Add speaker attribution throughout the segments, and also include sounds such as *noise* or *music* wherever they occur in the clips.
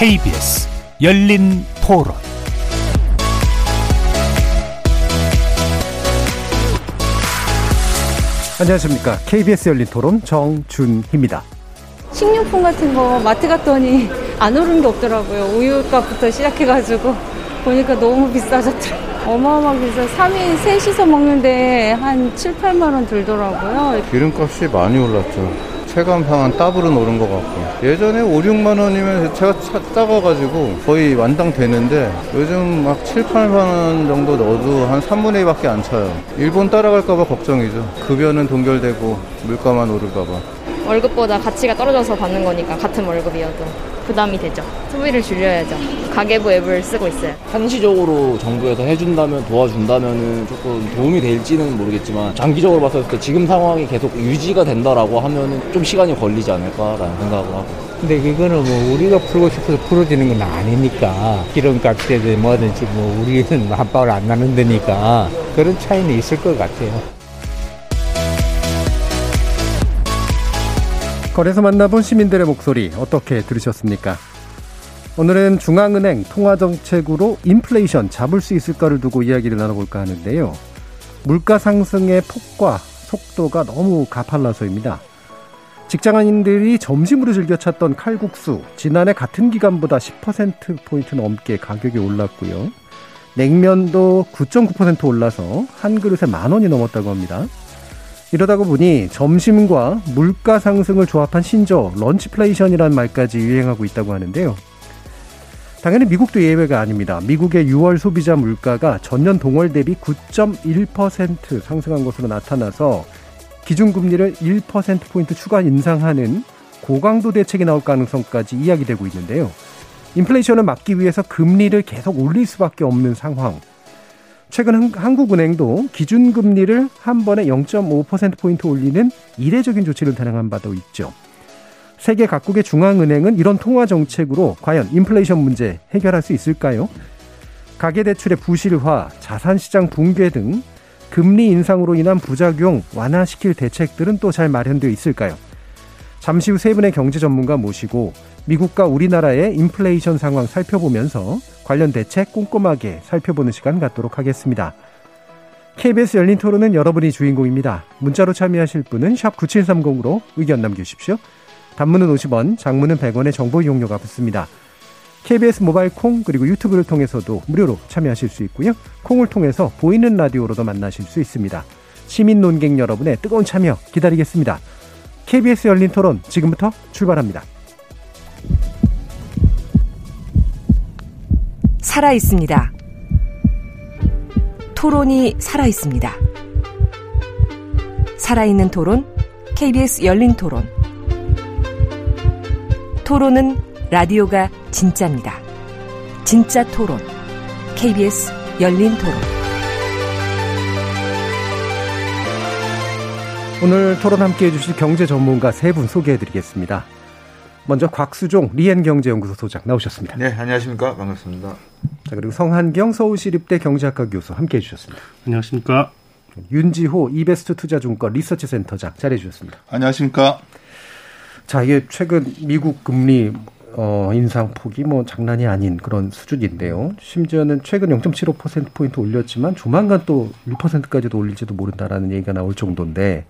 Speaker 1: KBS 열린 토론
Speaker 2: 안녕하십니까. KBS 열린 토론 정준희입니다.
Speaker 3: 식료품 같은 거 마트 갔더니 안 오른 게 없더라고요. 우유값부터 시작해가지고 보니까 너무 비싸졌더라고요. 어마어마하게 비싸. 3인 셋이서 먹는데 한 7, 8만 원 들더라고요.
Speaker 4: 기름값이 많이 올랐죠. 체감상은 더블은 오른 것 같고 예전에 5, 6만 원이면 제가 차, 작아가지고 거의 만땅 되는데 요즘 막 7, 8만 원 정도 넣어도 한 3분의 2밖에 안 차요. 일본 따라갈까봐 걱정이죠. 급여는 동결되고 물가만 오를까봐.
Speaker 5: 월급보다 가치가 떨어져서 받는 거니까 같은 월급이어도 부담이 되죠. 소비를 줄여야죠. 가계부 앱을 쓰고 있어요.
Speaker 6: 한시적으로 정부에서 해준다면 도와준다면 조금 도움이 될지는 모르겠지만 장기적으로 봤을 때 지금 상황이 계속 유지가 된다라고 하면 좀 시간이 걸리지 않을까라는 생각을 하고.
Speaker 7: 근데 그거는 뭐 우리가 풀고 싶어서 풀어지는 건 아니니까 기름값이든 뭐든지 뭐 우리는 *laughs* 한방울 안 나는 데니까 그런 차이는 있을 것 같아요.
Speaker 2: 거래소 만나본 시민들의 목소리 어떻게 들으셨습니까? 오늘은 중앙은행 통화정책으로 인플레이션 잡을 수 있을까를 두고 이야기를 나눠볼까 하는데요. 물가 상승의 폭과 속도가 너무 가팔라서입니다. 직장인들이 점심으로 즐겨 찾던 칼국수, 지난해 같은 기간보다 10%포인트 넘게 가격이 올랐고요. 냉면도 9.9% 올라서 한 그릇에 만 원이 넘었다고 합니다. 이러다가 보니 점심과 물가 상승을 조합한 신조 런치플레이션이라는 말까지 유행하고 있다고 하는데요. 당연히 미국도 예외가 아닙니다. 미국의 6월 소비자 물가가 전년 동월 대비 9.1% 상승한 것으로 나타나서 기준금리를 1%포인트 추가 인상하는 고강도 대책이 나올 가능성까지 이야기되고 있는데요. 인플레이션을 막기 위해서 금리를 계속 올릴 수밖에 없는 상황. 최근 한국은행도 기준금리를 한 번에 0.5%포인트 올리는 이례적인 조치를 단행한 바도 있죠. 세계 각국의 중앙은행은 이런 통화 정책으로 과연 인플레이션 문제 해결할 수 있을까요? 가계대출의 부실화, 자산시장 붕괴 등 금리 인상으로 인한 부작용 완화시킬 대책들은 또 잘 마련되어 있을까요? 잠시 후 세 분의 경제 전문가 모시고 미국과 우리나라의 인플레이션 상황 살펴보면서 관련 대책 꼼꼼하게 살펴보는 시간 갖도록 하겠습니다. KBS 열린 토론은 여러분이 주인공입니다. 문자로 참여하실 분은 9730으로 의견 남겨주십시오. 단문은 50원, 장문은 100원의 정보 이용료가 붙습니다. KBS 모바일 콩 그리고 유튜브를 통해서도 무료로 참여하실 수 있고요. 콩을 통해서 보이는 라디오로도 만나실 수 있습니다. 시민 논객 여러분의 뜨거운 참여 기다리겠습니다. KBS 열린 토론 지금부터 출발합니다.
Speaker 8: 살아 있습니다. 토론이 살아 있습니다. 살아있는 토론, KBS 열린 토론. 토론은 라디오가 진짜입니다. 진짜 토론, KBS 열린 토론.
Speaker 2: 오늘 토론 함께 해주실 경제 전문가 세 분 소개해 드리겠습니다. 먼저 곽수종 리엔경제연구소 소장 나오셨습니다.
Speaker 9: 네, 안녕하십니까. 반갑습니다.
Speaker 2: 자, 그리고 성한경 서울시립대 경제학과 교수 함께 해주셨습니다.
Speaker 10: 안녕하십니까.
Speaker 2: 윤지호 이베스트 투자증권 리서치 센터장 잘해 주셨습니다.
Speaker 11: 안녕하십니까.
Speaker 2: 자, 이게 최근 미국 금리 어, 인상 폭이 뭐 장난이 아닌 그런 수준인데요. 심지어는 최근 0.75%포인트 올렸지만 조만간 또 1%까지도 올릴지도 모른다라는 얘기가 나올 정도인데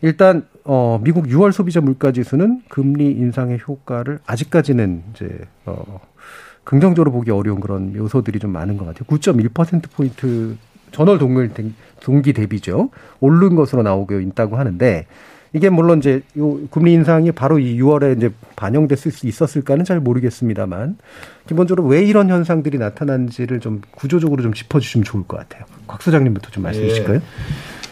Speaker 2: 일단 어 미국 6월 소비자 물가 지수는 금리 인상의 효과를 아직까지는 이제 어 긍정적으로 보기 어려운 그런 요소들이 좀 많은 것 같아요. 9.1% 포인트 전월 동일 동기 대비죠. 오른 것으로 나오고 있다고 하는데 이게 물론 이제 요 금리 인상이 바로 이 6월에 이제 반영됐을 수 있었을까는 잘 모르겠습니다만 기본적으로 왜 이런 현상들이 나타난지를 좀 구조적으로 좀 짚어주시면 좋을 것 같아요. 곽 소장님부터 좀 말씀해 주실까요? 예.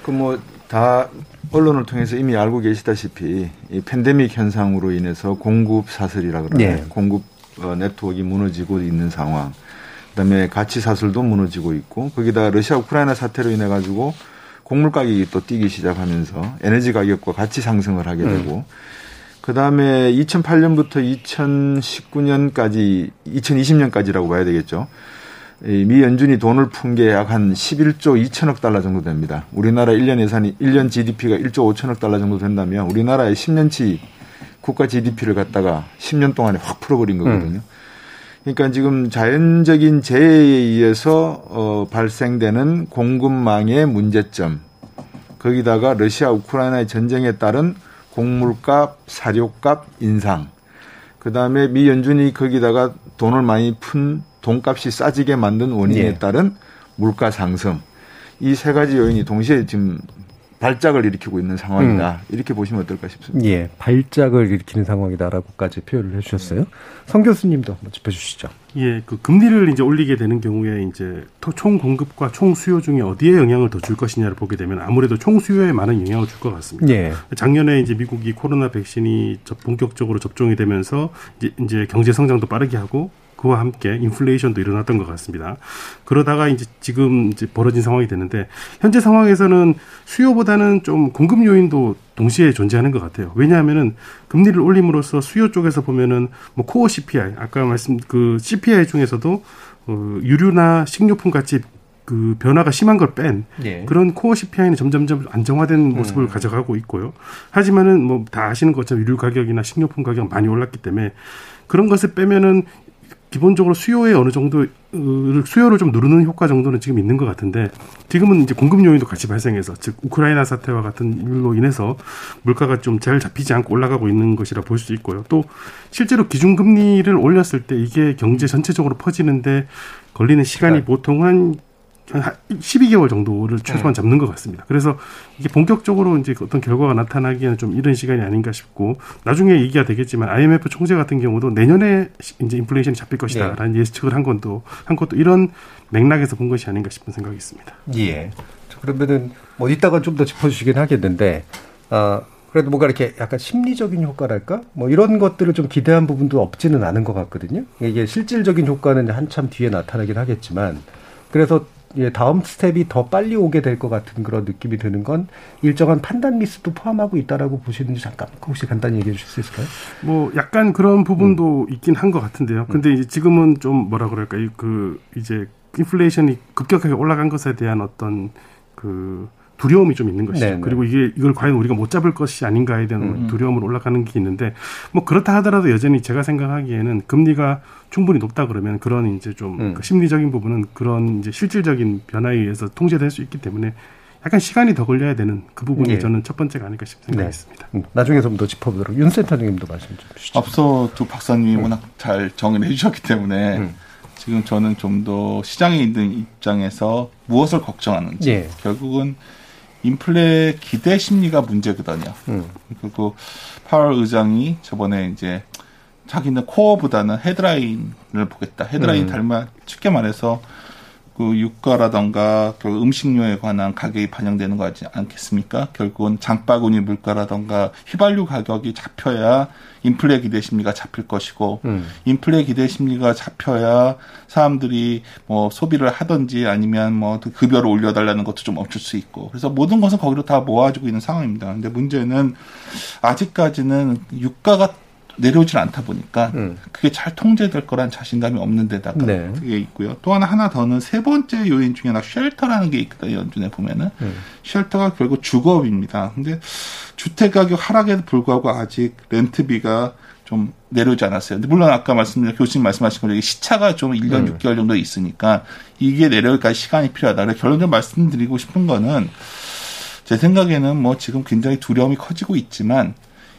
Speaker 9: 그뭐 다 언론을 통해서 이미 알고 계시다시피 이 팬데믹 현상으로 인해서 공급 사슬이라 그러나요? 네. 공급 어, 네트워크가 무너지고 있는 상황. 그다음에 가치 사슬도 무너지고 있고 거기다 러시아 우크라이나 사태로 인해 가지고 곡물 가격이 또 뛰기 시작하면서 에너지 가격과 같이 상승을 하게 되고 음. 그다음에 2008년부터 2019년까지 2020년까지라고 봐야 되겠죠. 미 연준이 돈을 푼 게 약 한 11조 2천억 달러 정도 됩니다. 우리나라 1년 예산이 1년 GDP가 1조 5천억 달러 정도 된다면 우리나라의 10년치 국가 GDP를 갖다가 10년 동안에 확 풀어버린 거거든요. 음. 그러니까 지금 자연적인 재해에 의해서 어, 발생되는 공급망의 문제점, 거기다가 러시아 우크라이나의 전쟁에 따른 곡물값, 사료값 인상, 그 다음에 미 연준이 거기다가 돈을 많이 푼 돈값이 싸지게 만든 원인에 예. 따른 물가 상승, 이 세 가지 요인이 동시에 지금 발작을 일으키고 있는 상황이다. 음. 이렇게 보시면 어떨까 싶습니다.
Speaker 2: 예, 발작을 일으키는 상황이다라고까지 표현을 해주셨어요. 네. 성 교수님도 한번 짚어주시죠.
Speaker 10: 예, 그 금리를 이제 올리게 되는 경우에 이제 총 공급과 총 수요 중에 어디에 영향을 더 줄 것이냐를 보게 되면 아무래도 총 수요에 많은 영향을 줄 것 같습니다. 예. 작년에 이제 미국이 코로나 백신이 본격적으로 접종이 되면서 이제, 이제 경제 성장도 빠르게 하고 그와 함께 인플레이션도 일어났던 것 같습니다. 그러다가 이제 지금 이제 벌어진 상황이 되는데 현재 상황에서는 수요보다는 좀 공급 요인도 동시에 존재하는 것 같아요. 왜냐하면은 금리를 올림으로써 수요 쪽에서 보면은 뭐 코어 CPI 아까 말씀 그 CPI 중에서도 어, 유류나 식료품 같이 그 변화가 심한 걸뺀 예. 그런 코어 CPI는 점점점 안정화된 모습을 음. 가져가고 있고요. 하지만은 뭐 다 아시는 것처럼 유류 가격이나 식료품 가격 많이 올랐기 때문에 그런 것을 빼면은 기본적으로 수요에 어느 정도 어, 수요를 좀 누르는 효과 정도는 지금 있는 것 같은데 지금은 이제 공급 요인도 같이 발생해서 즉 우크라이나 사태와 같은 일로 인해서 물가가 좀 잘 잡히지 않고 올라가고 있는 것이라 볼 수 있고요. 또 실제로 기준금리를 올렸을 때 이게 경제 전체적으로 퍼지는데 걸리는 시간이 보통 한 12개월 정도를 최소한 네. 잡는 것 같습니다. 그래서 이게 본격적으로 이제 어떤 결과가 나타나기에는 좀 이른 시간이 아닌가 싶고 나중에 얘기가 되겠지만 IMF 총재 같은 경우도 내년에 이제 인플레이션이 잡힐 것이다라는 네. 예측을 한 건도 한 것도 이런 맥락에서 본 것이 아닌가 싶은 생각이 있습니다.
Speaker 2: 예. 그러면은 뭐 이따가 좀 더 짚어주시긴 하겠는데 아 그래도 뭔가 이렇게 약간 심리적인 효과랄까? 뭐 이런 것들을 좀 기대한 부분도 없지는 않은 것 같거든요. 이게 실질적인 효과는 한참 뒤에 나타나긴 하겠지만 그래서 예, 다음 스텝이 더 빨리 오게 될 것 같은 그런 느낌이 드는 건 일정한 판단 미스도 포함하고 있다라고 보시는지 잠깐 혹시 간단히 얘기해 주실 수 있을까요?
Speaker 10: 뭐 약간 그런 부분도 음. 있긴 한 것 같은데요. 근데 이제 지금은 좀 뭐라 그럴까 그 이제 인플레이션이 급격하게 올라간 것에 대한 어떤 그 두려움이 좀 있는 것이죠. 네네. 그리고 이게 이걸 과연 우리가 못 잡을 것이 아닌가에 대한 음. 두려움을 올라가는 게 있는데 뭐 그렇다 하더라도 여전히 제가 생각하기에는 금리가 충분히 높다 그러면 그런 이제 좀 음. 그 심리적인 부분은 그런 이제 실질적인 변화에 의해서 통제될 수 있기 때문에 약간 시간이 더 걸려야 되는 그 부분이 예. 저는 첫 번째가 아닐까 싶은 생각이 네. 있습니다.
Speaker 2: 음. 나중에 좀 더 짚어보도록 윤 센터장님도 말씀 좀 주시죠.
Speaker 11: 앞서 두 박사님이 음. 워낙 잘 정의를 해주셨기 때문에 음. 지금 저는 좀 더 시장에 있는 입장에서 무엇을 걱정하는지 예. 결국은 인플레 기대 심리가 문제거든요. 음. 그리고 파월 의장이 저번에 이제 자기는 코어보다는 헤드라인을 보겠다. 헤드라인 음. 닮아 쉽게 말해서 그 유가라던가 그 음식료에 관한 가격이 반영되는 거 하지 않겠습니까? 결국은 장바구니 물가라던가 휘발유 가격이 잡혀야 인플레 기대 심리가 잡힐 것이고 음. 인플레 기대 심리가 잡혀야 사람들이 뭐 소비를 하든지 아니면 뭐 급여를 올려달라는 것도 좀 멈출 수 있고 그래서 모든 것은 거기로 다 모아지고 있는 상황입니다. 근데 문제는 아직까지는 유가가 내려오질 않다 보니까 음. 그게 잘 통제될 거란 자신감이 없는 데다가 네. 그게 있고요. 또 하나 하나 더는 세 번째 요인 중에 하나 shelter라는 게 있거든요. 연준에 보면은 음. shelter가 결국 주거비입니다. 근데 주택 가격 하락에도 불구하고 아직 렌트비가 좀 내려오지 않았어요. 물론 아까 말씀드린 교수님 말씀하신 것처럼 시차가 좀 1년 음. 6개월 정도 있으니까 이게 내려올까지 시간이 필요하다. 그래서 결론적으로 말씀드리고 싶은 거는 제 생각에는 뭐 지금 굉장히 두려움이 커지고 있지만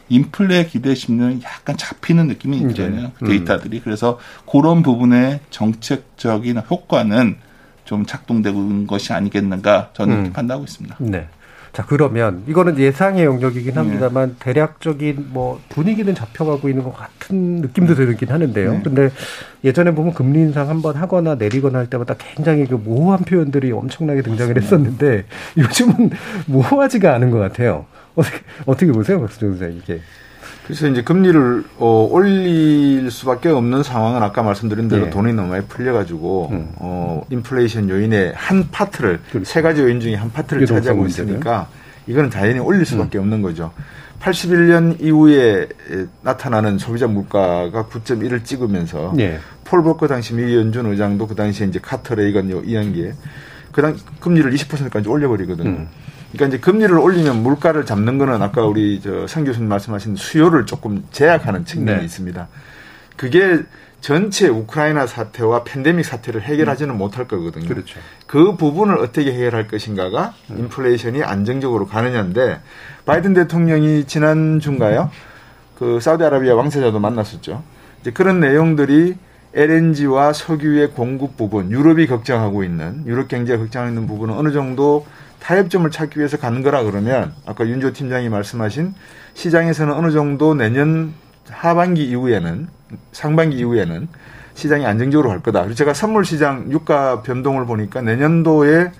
Speaker 11: 인플레 기대 심리는 약간 잡히는 느낌이 있잖아요. 음. 데이터들이. 그래서 그런 부분의 정책적인 효과는 좀 작동되고 있는 것이 아니겠는가 저는 음. 판단하고 있습니다.
Speaker 2: 네. 자 그러면 이거는 예상의 영역이긴 네. 합니다만 네. 대략적인 뭐 분위기는 잡혀가고 있는 것 같은 느낌도 네. 들긴 하는데요. 네. 근데 예전에 보면 금리 인상 한번 하거나 내리거나 할 때마다 굉장히 그 모호한 표현들이 엄청나게 등장을 맞습니다. 했었는데 요즘은 *laughs* 모호하지가 않은 것 같아요. 어떻게 어떻게 보세요, 박수정 선생 이게?
Speaker 9: 그래서 이제 금리를 어, 올릴 수밖에 없는 상황은 아까 말씀드린 대로 네. 돈이 너무 많이 풀려가지고 음. 어, 인플레이션 요인의 한 파트를 그렇죠. 세 가지 요인 중에 한 파트를 차지하고 있으니까 이거는 당연히 올릴 수밖에 음. 없는 거죠. 81년 이후에 나타나는 소비자 물가가 9.1을 찍으면서 네. 폴 버커 당시 미 연준 의장도 그 당시에 이제 카터 레이건 이한기에 그당 금리를 20%까지 올려버리거든요. 음. 그러니까 이제 금리를 올리면 물가를 잡는 거는 아까 우리 저상 교수님 말씀하신 수요를 조금 제약하는 측면이 네. 있습니다. 그게 전체 우크라이나 사태와 팬데믹 사태를 해결하지는 음. 못할 거거든요.
Speaker 2: 그렇죠.
Speaker 9: 그 부분을 어떻게 해결할 것인가가 음. 인플레이션이 안정적으로 가느냐인데 바이든 대통령이 지난 주인가요? 그 사우디아라비아 왕세자도 만났었죠. 이제 그런 내용들이 LNG와 석유의 공급 부분, 유럽이 걱정하고 있는 유럽 경제가 걱정하고 있는 부분은 어느 정도 타협점을 찾기 위해서 가는 거라 그러면 아까 윤조 팀장이 말씀하신 시장에서는 어느 정도 내년 하반기 이후에는 상반기 이후에는 시장이 안정적으로 갈 거다. 그리고 제가 선물 시장 유가 변동을 보니까 내년도에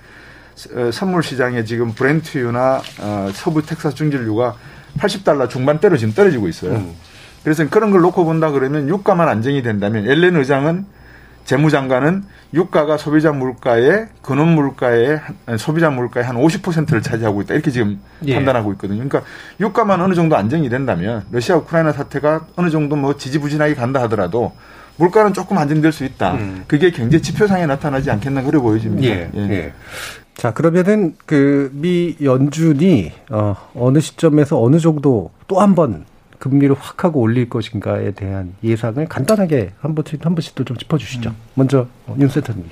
Speaker 9: 어, 선물 시장에 지금 브렌트유나 어, 서부 텍사스 중진류가 80달러 중반대로 지금 떨어지고 있어요. 음. 그래서 그런 걸 놓고 본다 그러면 유가만 안정이 된다면 엘렌 의장은 재무장관은 유가가 소비자 물가의 근원 물가의 소비자 물가의 한 50%를 차지하고 있다 이렇게 지금 예. 판단하고 있거든요. 그러니까 유가만 어느 정도 안정이 된다면 러시아 우크라이나 사태가 어느 정도 뭐 지지부진하게 간다 하더라도 물가는 조금 안정될 수 있다. 음. 그게 경제 지표상에 나타나지 않겠나 그래 보여집니다. 예. 예. 예.
Speaker 2: 자 그러면은 그 미 연준이 어, 어느 시점에서 어느 정도 또 한번 금리를 확 하고 올릴 것인가에 대한 예상을 간단하게 한 번씩 한 번씩 좀 짚어주시죠. 음. 먼저 윤 센터님.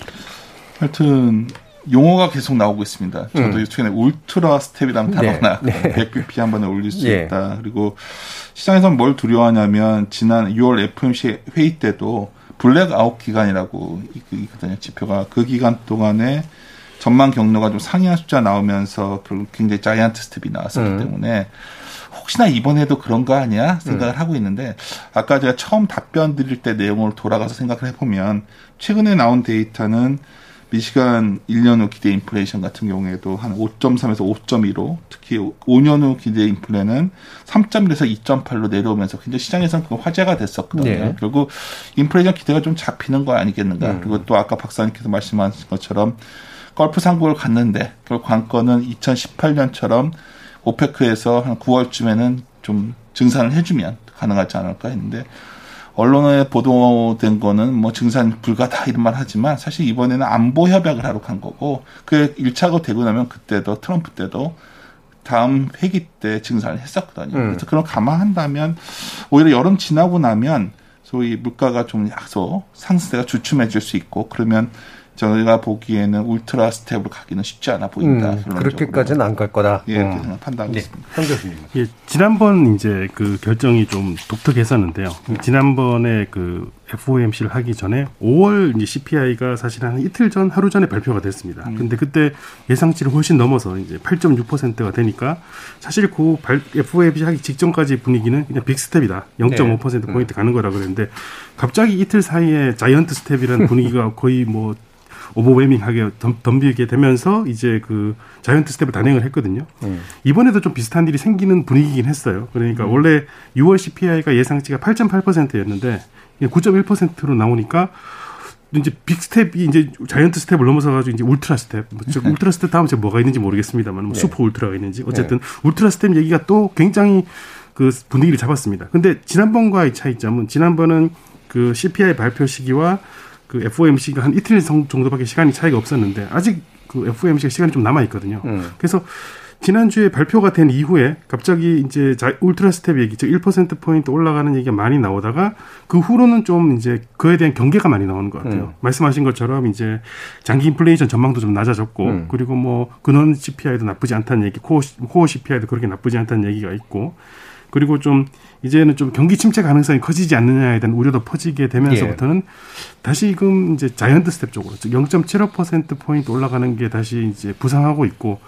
Speaker 11: 하여튼 용어가 계속 나오고 있습니다. 저도 음. 최근에 ultra step이라는 네. 네. 100bp 한 번에 올릴 수 예. 있다. 그리고 시장에서는 뭘 두려워하냐면 지난 6월 FOMC 회의 때도 블랙아웃 기간이라고 있거든요. 지표가 그 기간 동안에 전망 경로가 좀 상이한 숫자 나오면서 굉장히 giant step이 나왔었기 음. 때문에 혹시나 이번에도 그런 거 아니야 생각을 음. 하고 있는데 아까 제가 처음 답변 드릴 때 내용을 돌아가서 생각을 해보면 최근에 나온 데이터는 미시간 1년 후 기대 인플레이션 같은 경우에도 한 5.3에서 5.2로 특히 5년 후 기대 인플레는 3.1에서 2.8로 내려오면서 굉장히 시장에서는 그 화제가 됐었거든요. 네. 결국 인플레이션 기대가 좀 잡히는 거 아니겠는가. 음. 그리고 또 아까 박사님께서 말씀하신 것처럼 걸프 상국을 갔는데 결국 관건은 2018년처럼 OPEC에서 한 9월쯤에는 좀 증산을 해주면 가능하지 않을까 했는데 언론에 보도된 거는 뭐 증산 불가다 이런 말 하지만 사실 이번에는 안보 협약을 하러 간 거고 그 1차가 되고 나면 그때도 트럼프 때도 다음 회기 때 증산을 했었거든요. 음. 그래서 그런 감안한다면 오히려 여름 지나고 나면 소위 물가가 좀 약소 상승세가 주춤해질 수 있고 그러면 저희가 보기에는 ultra step으로 가기는 쉽지 않아 보인다. 음,
Speaker 2: 그렇게까지는 안 갈 거다.
Speaker 11: 예, 음. 판단하겠습니다.
Speaker 2: 네, 교수님.
Speaker 10: 예, 지난번 이제 그 결정이 좀 독특했었는데요. 지난번에 그 FOMC를 하기 전에 5월 이제 CPI가 사실 한 이틀 전, 하루 전에 발표가 됐습니다. 음. 근데 그때 예상치를 훨씬 넘어서 이제 8.6%가 되니까 사실 그 FOMC 하기 직전까지 분위기는 그냥 big step이다. 0.5% 네. 포인트 가는 거라 그랬는데 갑자기 이틀 사이에 giant step이라는 분위기가 거의 뭐 overwhelming하게 덤비게 되면서 이제 그 giant step을 단행을 했거든요. 음. 이번에도 좀 비슷한 일이 생기는 분위기긴 했어요. 그러니까 음. 원래 6월 CPI가 예상치가 8.8%였는데 9.1%로 나오니까 이제 big step이 이제 giant step을 넘어서 가지고 이제 ultra step. 뭐 네. ultra step 다음 제가 뭐가 있는지 모르겠습니다만 뭐 네. super ultra가 있는지 어쨌든 네. ultra step 얘기가 또 굉장히 그 분위기를 잡았습니다. 근데 지난번과의 차이점은 지난번은 그 CPI 발표 시기와 그 FOMC가 한 이틀 정도밖에 시간이 차이가 없었는데 아직 그 FOMC가 시간이 좀 남아 있거든요. 음. 그래서 지난주에 발표가 된 이후에 갑자기 이제 ultra step 얘기, 즉 1%포인트 올라가는 얘기가 많이 나오다가 그 후로는 좀 이제 그에 대한 경계가 많이 나오는 것 같아요. 음. 말씀하신 것처럼 이제 장기 인플레이션 전망도 좀 낮아졌고 음. 그리고 뭐 근원 CPI도 나쁘지 않다는 얘기, 코어, 코어 CPI도 그렇게 나쁘지 않다는 얘기가 있고 그리고 좀 이제는 좀 경기 침체 가능성이 커지지 않느냐에 대한 우려도 퍼지게 되면서부터는 예. 다시금 이제 giant step 쪽으로 즉 0.75% 포인트 올라가는 게 다시 이제 부상하고 있고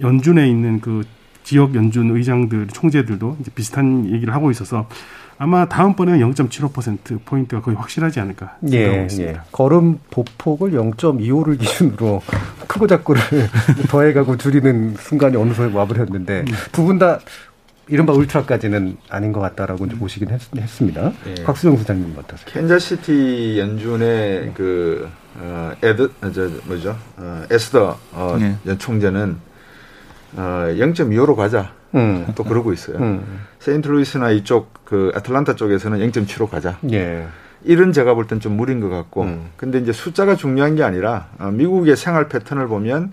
Speaker 10: 연준에 있는 그 지역 연준 의장들 총재들도 이제 비슷한 얘기를 하고 있어서 아마 다음번에는 0.75% 포인트가 거의 확실하지 않을까
Speaker 2: 예, 예. 걸음 보폭을 0.25를 기준으로 *laughs* 크고 작고를 *laughs* 더해가고 줄이는 순간이 어느 순간 와버렸는데 음. 두분 다 이른바 울트라까지는 아닌 것 같다라고 좀 보시긴 했, 습니다 예. 곽수정 소장님 어떠세요?
Speaker 9: 캔자스시티 연준의 그 어, 에드 어, 저 뭐죠 어, 에스더 어, 예. 연 총재는 어, 0.25로 가자. 음. 또 그러고 있어요. 음. 세인트루이스나 이쪽 그 애틀란타 쪽에서는 0.7로 가자. 예. 이런 제가 볼 땐 좀 무리인 것 같고. 음. 근데 이제 숫자가 중요한 게 아니라 어, 미국의 생활 패턴을 보면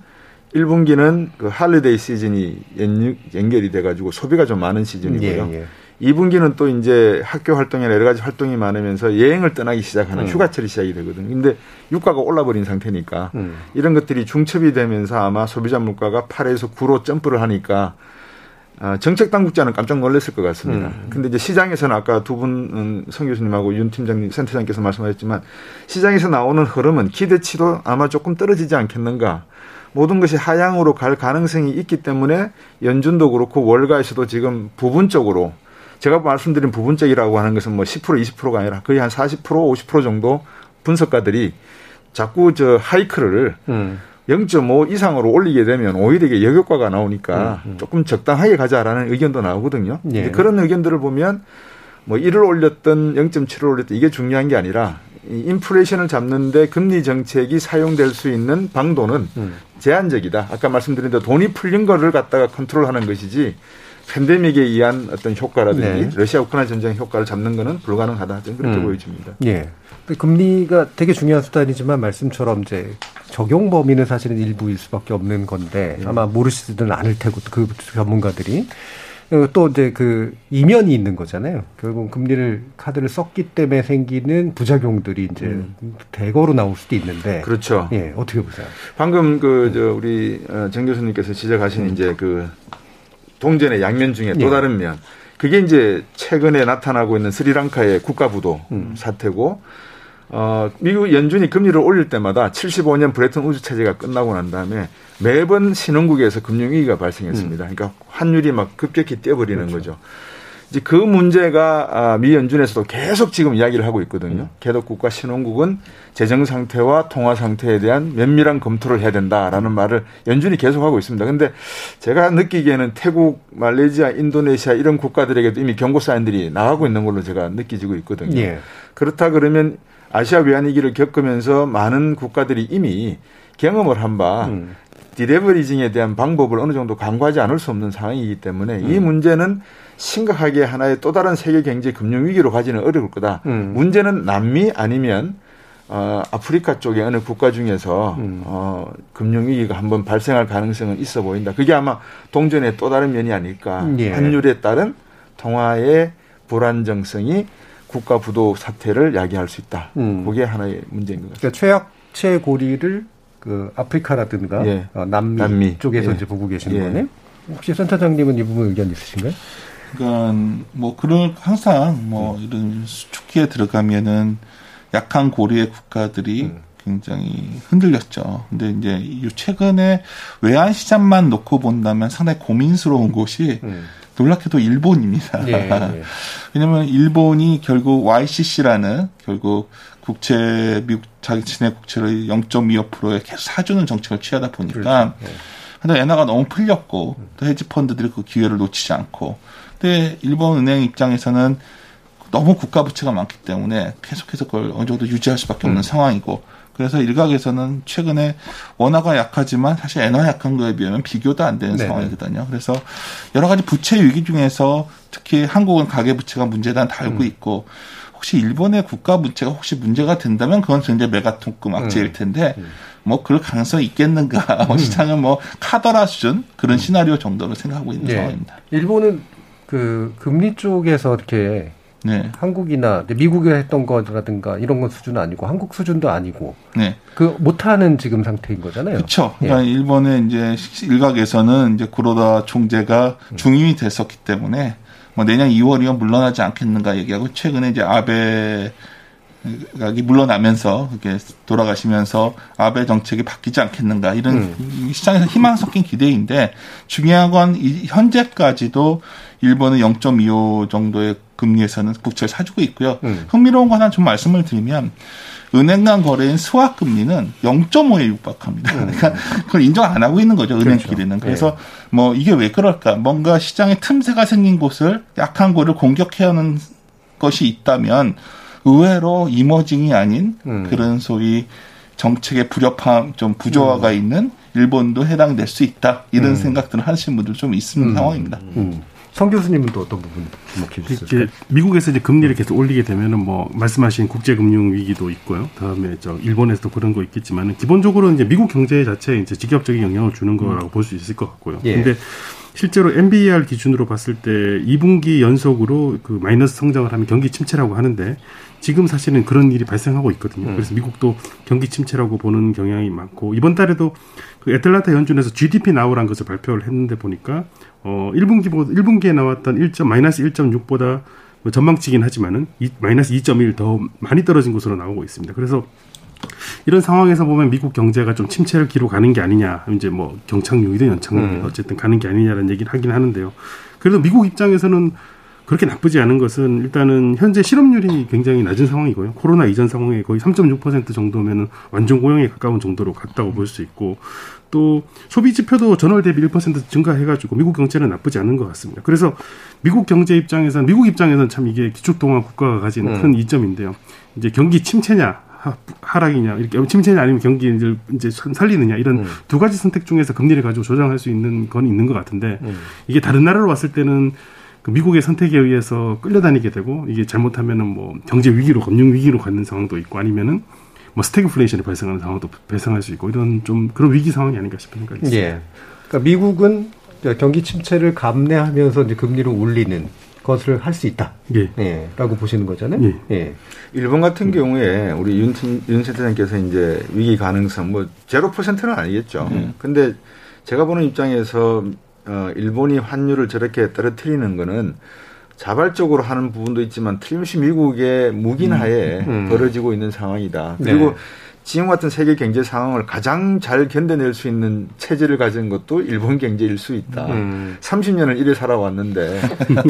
Speaker 9: 1분기는 그 holiday 시즌이 연, 결이 돼가지고 소비가 좀 많은 시즌이고요. 예, 예. 2분기는 또 이제 학교 활동이나 여러 가지 활동이 많으면서 여행을 떠나기 시작하는 음. 휴가철이 시작이 되거든요. 근데 유가가 올라버린 상태니까 음. 이런 것들이 중첩이 되면서 아마 소비자 물가가 8에서 9로 점프를 하니까 아, 정책 당국자는 깜짝 놀랐을 것 같습니다. 음. 근데 이제 시장에서는 아까 두 분 성 교수님하고 윤 팀장님, 센터장께서 말씀하셨지만 시장에서 나오는 흐름은 기대치도 아마 조금 떨어지지 않겠는가. 모든 것이 하향으로 갈 가능성이 있기 때문에 연준도 그렇고 월가에서도 지금 부분적으로 제가 말씀드린 부분적이라고 하는 것은 뭐 10% 20%가 아니라 거의 한 40% 50% 정도 분석가들이 자꾸 저 하이크를 음. 0.5 이상으로 올리게 되면 오히려 이게 역효과가 나오니까 음, 음. 조금 적당하게 가자라는 의견도 나오거든요. 예. 그런 의견들을 보면 뭐 1을 올렸던 0.7을 올렸던 이게 중요한 게 아니라 이 인플레이션을 잡는데 금리 정책이 사용될 수 있는 방도는 음. 제한적이다. 아까 말씀드린 대로 돈이 풀린 거를 갖다가 컨트롤하는 것이지 팬데믹에 의한 어떤 효과라든지 네. 러시아 우크라이나 전쟁 효과를 잡는 것은 불가능하다. 저는 그렇게 음. 보여집니다.
Speaker 2: 예. 금리가 되게 중요한 수단이지만 말씀처럼 이제 적용 범위는 사실은 일부일 수밖에 없는 건데 예. 아마 모르시지는 않을 테고 그 전문가들이 또 이제 그 이면이 있는 거잖아요. 결국 금리를 카드를 썼기 때문에 생기는 부작용들이 이제 음. 대거로 나올 수도 있는데.
Speaker 9: 그렇죠.
Speaker 2: 예, 어떻게 보세요?
Speaker 9: 방금 그 저 우리 어, 정 교수님께서 지적하신 음. 이제 그 동전의 양면 중에 또 예. 다른 면. 그게 이제 최근에 나타나고 있는 스리랑카의 국가부도 음. 사태고 어, 미국 연준이 금리를 올릴 때마다 75년 브레튼 우주 체제가 끝나고 난 다음에 매번 신흥국에서 금융위기가 발생했습니다. 음. 그러니까 환율이 막 급격히 뛰어버리는 그렇죠. 거죠. 이제 그 문제가 아, 미 연준에서도 계속 지금 이야기를 하고 있거든요. 음. 개독국과 신흥국은 재정 상태와 통화 상태에 대한 면밀한 검토를 해야 된다라는 말을 연준이 계속 하고 있습니다. 근데 제가 느끼기에는 태국, 말레이시아, 인도네시아 이런 국가들에게도 이미 경고 사인들이 나가고 있는 걸로 제가 느끼지고 있거든요. 예. 그렇다 그러면 아시아 외환위기를 겪으면서 많은 국가들이 이미 경험을 한바 음. 디레버리징에 대한 방법을 어느 정도 강구하지 않을 수 없는 상황이기 때문에 음. 이 문제는 심각하게 하나의 또 다른 세계 경제 금융 위기로 가지는 어려울 거다. 음. 문제는 남미 아니면 어, 아프리카 쪽의 어느 국가 중에서 음. 어, 금융 위기가 한번 발생할 가능성은 있어 보인다. 그게 아마 동전의 또 다른 면이 아닐까. 예. 환율에 따른 통화의 불안정성이 국가 부도 사태를 야기할 수 있다. 음. 그게 하나의 문제인 것 같습니다.
Speaker 2: 그러니까 최악체 고리를 그 아프리카라든가 예. 어, 남미, 남미, 쪽에서 예. 이제 보고 계시는 예. 거네요. 혹시 센터장님은 이 부분 의견 있으신가요?
Speaker 11: 그러니까 뭐 그런 항상 뭐 음. 이런 수축기에 들어가면은 약한 고리의 국가들이 음. 굉장히 흔들렸죠. 근데 이제 최근에 외환 시장만 놓고 본다면 상당히 고민스러운 곳이 음. 놀랍게도 일본입니다. 예, 예. *laughs* 왜냐하면 일본이 결국 YCC라는 결국 국채 미국 자기 친해 국채를 0.25%에 계속 사주는 정책을 취하다 보니까 그렇죠. 예. 근데 엔화가 너무 풀렸고 또 헤지 펀드들이 그 기회를 놓치지 않고 근데 일본 은행 입장에서는 너무 국가 부채가 많기 때문에 계속해서 그걸 어느 정도 유지할 수밖에 없는 음. 상황이고 그래서 일각에서는 최근에 원화가 약하지만 사실 엔화 약한 거에 비하면 비교도 안 되는 네 상황이거든요. 그래서 여러 가지 부채 위기 중에서 특히 한국은 가계 부채가 문제다 달고 음. 있고 혹시 일본의 국가 부채가 혹시 문제가 된다면 그건 굉장히 메가톤급 악재일 음. 텐데 음. 뭐 그럴 가능성이 있겠는가? *laughs* 뭐 음. 시장은 뭐 카더라 수준 그런 음. 시나리오 정도로 생각하고 있는 네. 상황입니다.
Speaker 2: 일본은 그 금리 쪽에서 이렇게 네. 한국이나 미국에 했던 거라든가 이런 건 수준은 아니고 한국 수준도 아니고 네. 그 못하는 지금 상태인 거잖아요.
Speaker 11: 그렇죠. 그러니까 예. 일본의 이제 일각에서는 이제 구로다 총재가 음. 중임이 됐었기 때문에 뭐 내년 2월이면 물러나지 않겠는가 얘기하고 최근에 이제 아베 이 물러나면서 이렇게 돌아가시면서 아베 정책이 바뀌지 않겠는가 이런 음. 시장에서 희망 섞인 기대인데 중요한 건 현재까지도 일본은 0.25 정도의 금리에서는 국채를 사주고 있고요. 음. 흥미로운 거 하나 좀 말씀을 드리면 은행 간 거래인 스왑 금리는 0.5에 육박합니다. 음. 그러니까 그걸 인정 안 하고 있는 거죠. 은행끼리는. 그렇죠. 그래서 네. 뭐 이게 왜 그럴까? 뭔가 시장에 틈새가 생긴 곳을 약한 거를 공격해야 하는 것이 있다면 의외로 이머징이 아닌 음. 그런 소위 정책의 불협화, 좀 부조화가 음. 있는 일본도 해당될 수 있다. 이런 음. 생각들을 하시는 분들 좀 있는 음. 상황입니다. 음.
Speaker 2: 성 교수님은 또 어떤 부분 주목해 주실까요?
Speaker 10: 미국에서 이제 금리를 계속 올리게 되면은 뭐 말씀하신 국제 금융 위기도 있고요. 다음에 저 일본에서도 그런 거 있겠지만은 기본적으로 이제 미국 경제 자체에 이제 직접적인 영향을 주는 거라고 음. 볼수 있을 것 같고요. 예. 근데 실제로 MBR 기준으로 봤을 때 2분기 연속으로 그 마이너스 성장을 하면 경기 침체라고 하는데 지금 사실은 그런 일이 발생하고 있거든요. 음. 그래서 미국도 경기 침체라고 보는 경향이 많고 이번 달에도 그 애틀란타 연준에서 GDP 나오라는 것을 발표를 했는데 보니까 어 1분기 1분기에 나왔던 1. 마이너스 1.6보다 뭐 전망치긴 하지만은 이, 마이너스 2.1 더 많이 떨어진 것으로 나오고 있습니다. 그래서 이런 상황에서 보면 미국 경제가 좀 침체를 기록하는 게 아니냐, 이제 뭐 경착륙이든 연착륙 음. 어쨌든 가는 게 아니냐라는 얘기를 하긴 하는데요. 그래도 미국 입장에서는 그렇게 나쁘지 않은 것은 일단은 현재 실업률이 굉장히 낮은 상황이고요. 코로나 이전 상황에 거의 3.6% 정도면은 완전 고용에 가까운 정도로 갔다고 볼 수 있고 또 소비 지표도 전월 대비 1% 증가해가지고 미국 경제는 나쁘지 않은 것 같습니다. 그래서 미국 경제 입장에서는 미국 입장에서는 참 이게 기축통화 국가가 가지는 음. 큰 이점인데요. 이제 경기 침체냐 하락이냐 이렇게 침체냐 아니면 경기를 이제 살리느냐 이런 음. 두 가지 선택 중에서 금리를 가지고 조정할 수 있는 건 있는 것 같은데 음. 이게 다른 나라로 왔을 때는 그 미국의 선택에 의해서 끌려다니게 되고 이게 잘못하면은 뭐 경제 위기로 금융 위기로 가는 상황도 있고 아니면은 뭐 스태그플레이션이 발생하는 상황도 발생할 수 있고 이런 좀 그런 위기 상황이 아닌가 싶은 생각이 있습니다. 예.
Speaker 2: 그러니까 미국은 경기 침체를 감내하면서 이제 금리를 올리는 것을 할 수 있다. 예. 예. 라고 보시는 거잖아요. 예. 예.
Speaker 9: 일본 같은 음. 경우에 우리 윤, 윤 센터장께서 이제 위기 가능성 뭐 제로 퍼센트는 아니겠죠. 음. 근데 제가 보는 입장에서 어, 일본이 환율을 저렇게 떨어뜨리는 거는 자발적으로 하는 부분도 있지만 틀림없이 미국의 묵인하에 음. 음. 벌어지고 있는 상황이다. 그리고 네. 지금 같은 세계 경제 상황을 가장 잘 견뎌낼 수 있는 체제를 가진 것도 일본 경제일 수 있다. 음. 30년을 이래 살아왔는데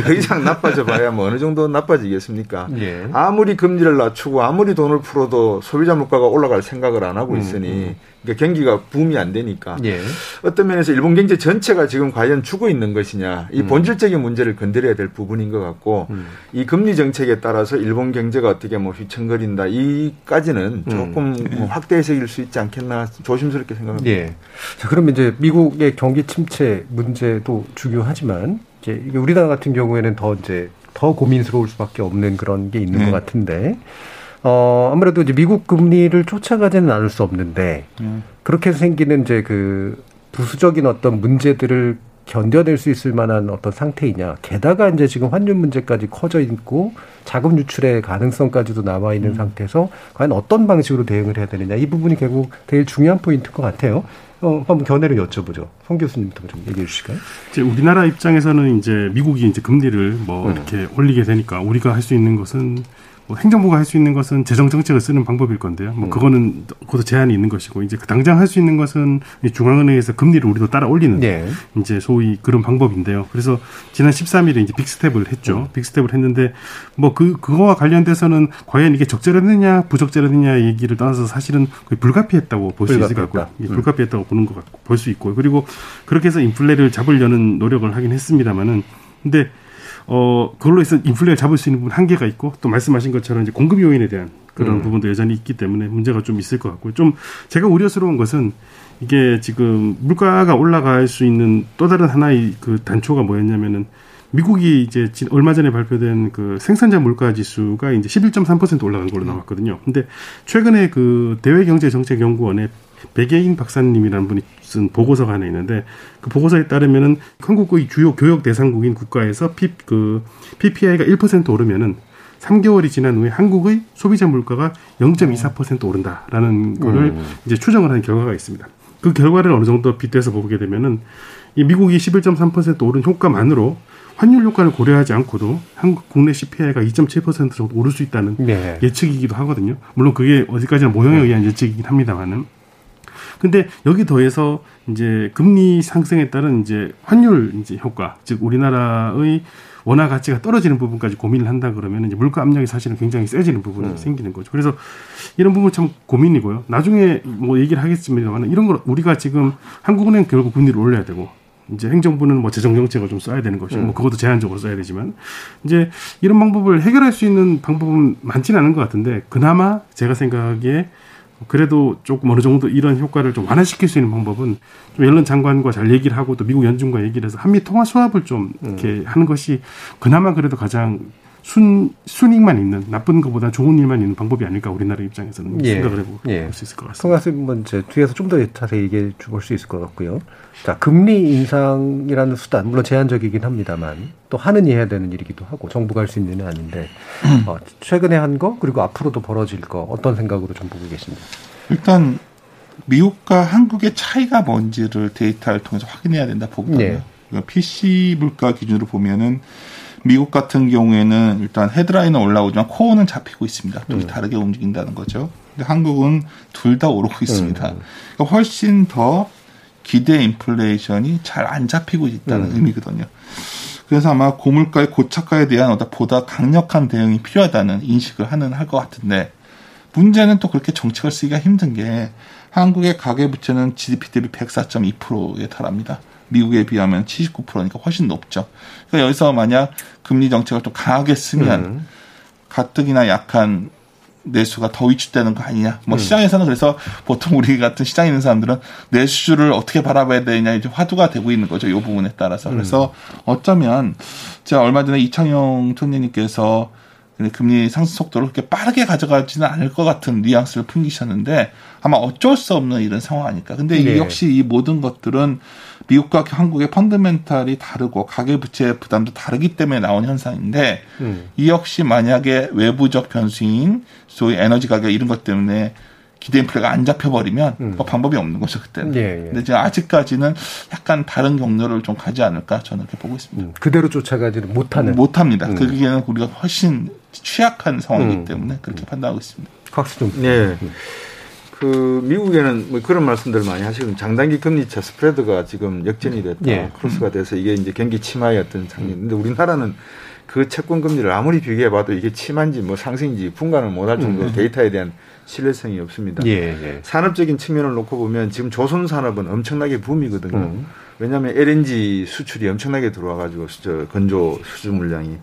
Speaker 9: 더 이상 나빠져 봐야 뭐 어느 정도 나빠지겠습니까? 예. 아무리 금리를 낮추고 아무리 돈을 풀어도 소비자 물가가 올라갈 생각을 안 하고 음, 있으니 음. 그러니까 경기가 붐이 안 되니까 예. 어떤 면에서 일본 경제 전체가 지금 과연 죽어 있는 것이냐 이 음. 본질적인 문제를 건드려야 될 부분인 것 같고 음. 이 금리 정책에 따라서 일본 경제가 어떻게 뭐 휘청거린다 이까지는 음. 조금 음. 뭐 확대 해석일 수 있지 않겠나 조심스럽게 생각합니다. 예.
Speaker 2: 자 그러면 이제 미국의 경기 침체 문제도 중요하지만 이제 우리나라 같은 경우에는 더 이제 더 고민스러울 수밖에 없는 그런 게 있는 네. 것 같은데. 어, 아무래도 이제 미국 금리를 쫓아가지는 않을 수 없는데, 음. 그렇게 생기는 이제 그 부수적인 어떤 문제들을 견뎌낼 수 있을 만한 어떤 상태이냐. 게다가 이제 지금 환율 문제까지 커져 있고 자금 유출의 가능성까지도 남아 있는 음. 상태에서 과연 어떤 방식으로 대응을 해야 되느냐. 이 부분이 결국 제일 중요한 포인트일 것 같아요. 어, 한번 견해를 여쭤보죠. 송 교수님부터 좀 얘기해 주실까요?
Speaker 10: 이제 우리나라 입장에서는 이제 미국이 이제 금리를 뭐 음. 이렇게 올리게 되니까 우리가 할 수 있는 것은 뭐 행정부가 할 수 있는 것은 재정 정책을 쓰는 방법일 건데요. 뭐 음. 그거는 그것도 제한이 있는 것이고 이제 그 당장 할 수 있는 것은 중앙은행에서 금리를 우리도 따라 올리는 네. 이제 소위 그런 방법인데요. 그래서 지난 13일에 이제 빅스텝을 했죠. 음. 빅스텝을 했는데 뭐 그 그거와 관련돼서는 과연 이게 적절했느냐 부적절했느냐 얘기를 떠나서 사실은 거의 불가피했다고 볼 수 있을 것 같고요. 음. 불가피했다고 보는 것 같고 볼 수 있고 그리고 그렇게 해서 인플레를 잡으려는 노력을 하긴 했습니다만은 근데 어, 그걸로 해서 인플레를 잡을 수 있는 부분 한계가 있고 또 말씀하신 것처럼 이제 공급 요인에 대한 그런 음. 부분도 여전히 있기 때문에 문제가 좀 있을 것 같고요. 좀 제가 우려스러운 것은 이게 지금 물가가 올라갈 수 있는 또 다른 하나의 그 단초가 뭐였냐면은 미국이 이제 얼마 전에 발표된 그 생산자 물가 지수가 이제 11.3% 올라간 걸로 나왔거든요. 근데 최근에 그 대외경제정책연구원의 백예인 박사님이라는 분이 쓴 보고서가 하나 있는데 그 보고서에 따르면은 한국의 주요 교역 대상국인 국가에서 피, 그 PPI가 1% 오르면은 3개월이 지난 후에 한국의 소비자 물가가 0.24% 오른다라는 거를 음. 이제 추정을 한 결과가 있습니다. 그 결과를 어느 정도 빗대서 보게 되면은 이 미국이 11.3% 오른 효과만으로 환율 효과를 고려하지 않고도 한국 국내 CPI가 2.7% 정도 오를 수 있다는 네. 예측이기도 하거든요. 물론 그게 어디까지나 모형에 네. 의한 예측이긴 합니다만은. 근데 여기 더해서 이제 금리 상승에 따른 이제 환율 이제 효과, 즉 우리나라의 원화 가치가 떨어지는 부분까지 고민을 한다 그러면 이제 물가 압력이 사실은 굉장히 세지는 부분이 음. 생기는 거죠. 그래서 이런 부분 참 고민이고요. 나중에 뭐 얘기를 하겠습니다만 이런 걸 우리가 지금 한국은행 결국 금리를 올려야 되고 이제 행정부는 뭐 재정 정책을 좀 써야 되는 것이고 음. 뭐 그것도 제한적으로 써야 되지만 이제 이런 방법을 해결할 수 있는 방법은 많지는 않은 것 같은데 그나마 제가 생각하기에 그래도 조금 어느 정도 이런 효과를 좀 완화시킬 수 있는 방법은 좀 옐런 장관과 잘 얘기를 하고 또 미국 연준과 얘기를 해서 한미 통화 수합을 좀 음. 이렇게 음. 하는 것이 그나마 그래도 가장 순 순익만 있는 나쁜 것보다 좋은 일만 있는 방법이 아닐까 우리나라 입장에서는 예. 생각을 해볼 예. 수 있을 것 같습니다.
Speaker 2: 통화스님은 이제 뒤에서 좀 더 자세히 얘기해 줄수 있을 것 같고요. 자 금리 인상이라는 수단 물론 제한적이긴 합니다만 또 하는 해야 되는 일이기도 하고 정부가 할 수 있는 일은 아닌데 어, 최근에 한 거 그리고 앞으로도 벌어질 거 어떤 생각으로 좀 보고 계십니까?
Speaker 11: 일단 미국과 한국의 차이가 뭔지를 데이터를 통해서 확인해야 된다 보거든요. 네. PC 물가 기준으로 보면은 미국 같은 경우에는 일단 헤드라인은 올라오지만 코어는 잡히고 있습니다. 둘이 음. 다르게 움직인다는 거죠. 근데 한국은 둘 다 오르고 있습니다. 음. 그러니까 훨씬 더 기대 인플레이션이 잘 안 잡히고 있다는 음. 의미거든요. 그래서 아마 고물가의 고착화에 대한 보다 강력한 대응이 필요하다는 인식을 하는 할 것 같은데 문제는 또 그렇게 정책을 쓰기가 힘든 게 한국의 가계 부채는 GDP 대비 104.2%에 달합니다. 미국에 비하면 79%니까 훨씬 높죠. 그러니까 여기서 만약 금리 정책을 좀 강하게 쓰면 음. 가뜩이나 약한 내수가 더 위축되는 거 아니냐. 뭐 음. 시장에서는 그래서 보통 우리 같은 시장에 있는 사람들은 내수를 어떻게 바라봐야 되냐 이제 화두가 되고 있는 거죠. 이 부분에 따라서. 음. 그래서 어쩌면 제가 얼마 전에 이창용 총리님께서 금리 상승 속도를 그렇게 빠르게 가져가지는 않을 것 같은 뉘앙스를 풍기셨는데 아마 어쩔 수 없는 이런 상황 아닐까. 근데 네. 역시 이 모든 것들은 미국과 한국의 펀드멘탈이 다르고 가계 부채 부담도 다르기 때문에 나온 현상인데 음. 이 역시 만약에 외부적 변수인 소위 에너지 가격 이런 것 때문에 기대 인플레가 안 잡혀버리면 음. 뭐 방법이 없는 거죠 그때는. 예, 예. 근데 지금 아직까지는 약간 다른 경로를 좀 가지 않을까 저는 그렇게 보고 있습니다. 음.
Speaker 2: 그대로 쫓아가지는 못하는.
Speaker 11: 못합니다. 음. 그게는 우리가 훨씬 취약한 상황이기 음. 때문에 그렇게 음. 판단하고 있습니다.
Speaker 2: 곽수 좀.
Speaker 9: 네. 그 미국에는 뭐 그런 말씀들 많이 하시고 장단기 금리차 스프레드가 지금 역전이 됐다. 예. 크로스가 돼서 이게 이제 경기 침하의 어떤 장면인데 우리나라는 그 채권 금리를 아무리 비교해봐도 이게 침한지 뭐 상승인지 분간을 못할 정도로 음. 데이터에 대한 신뢰성이 없습니다. 예, 예. 산업적인 측면을 놓고 보면 지금 조선 산업은 엄청나게 붐이거든요. 음. 왜냐하면 LNG 수출이 엄청나게 들어와가지고 저 건조 수주 물량이.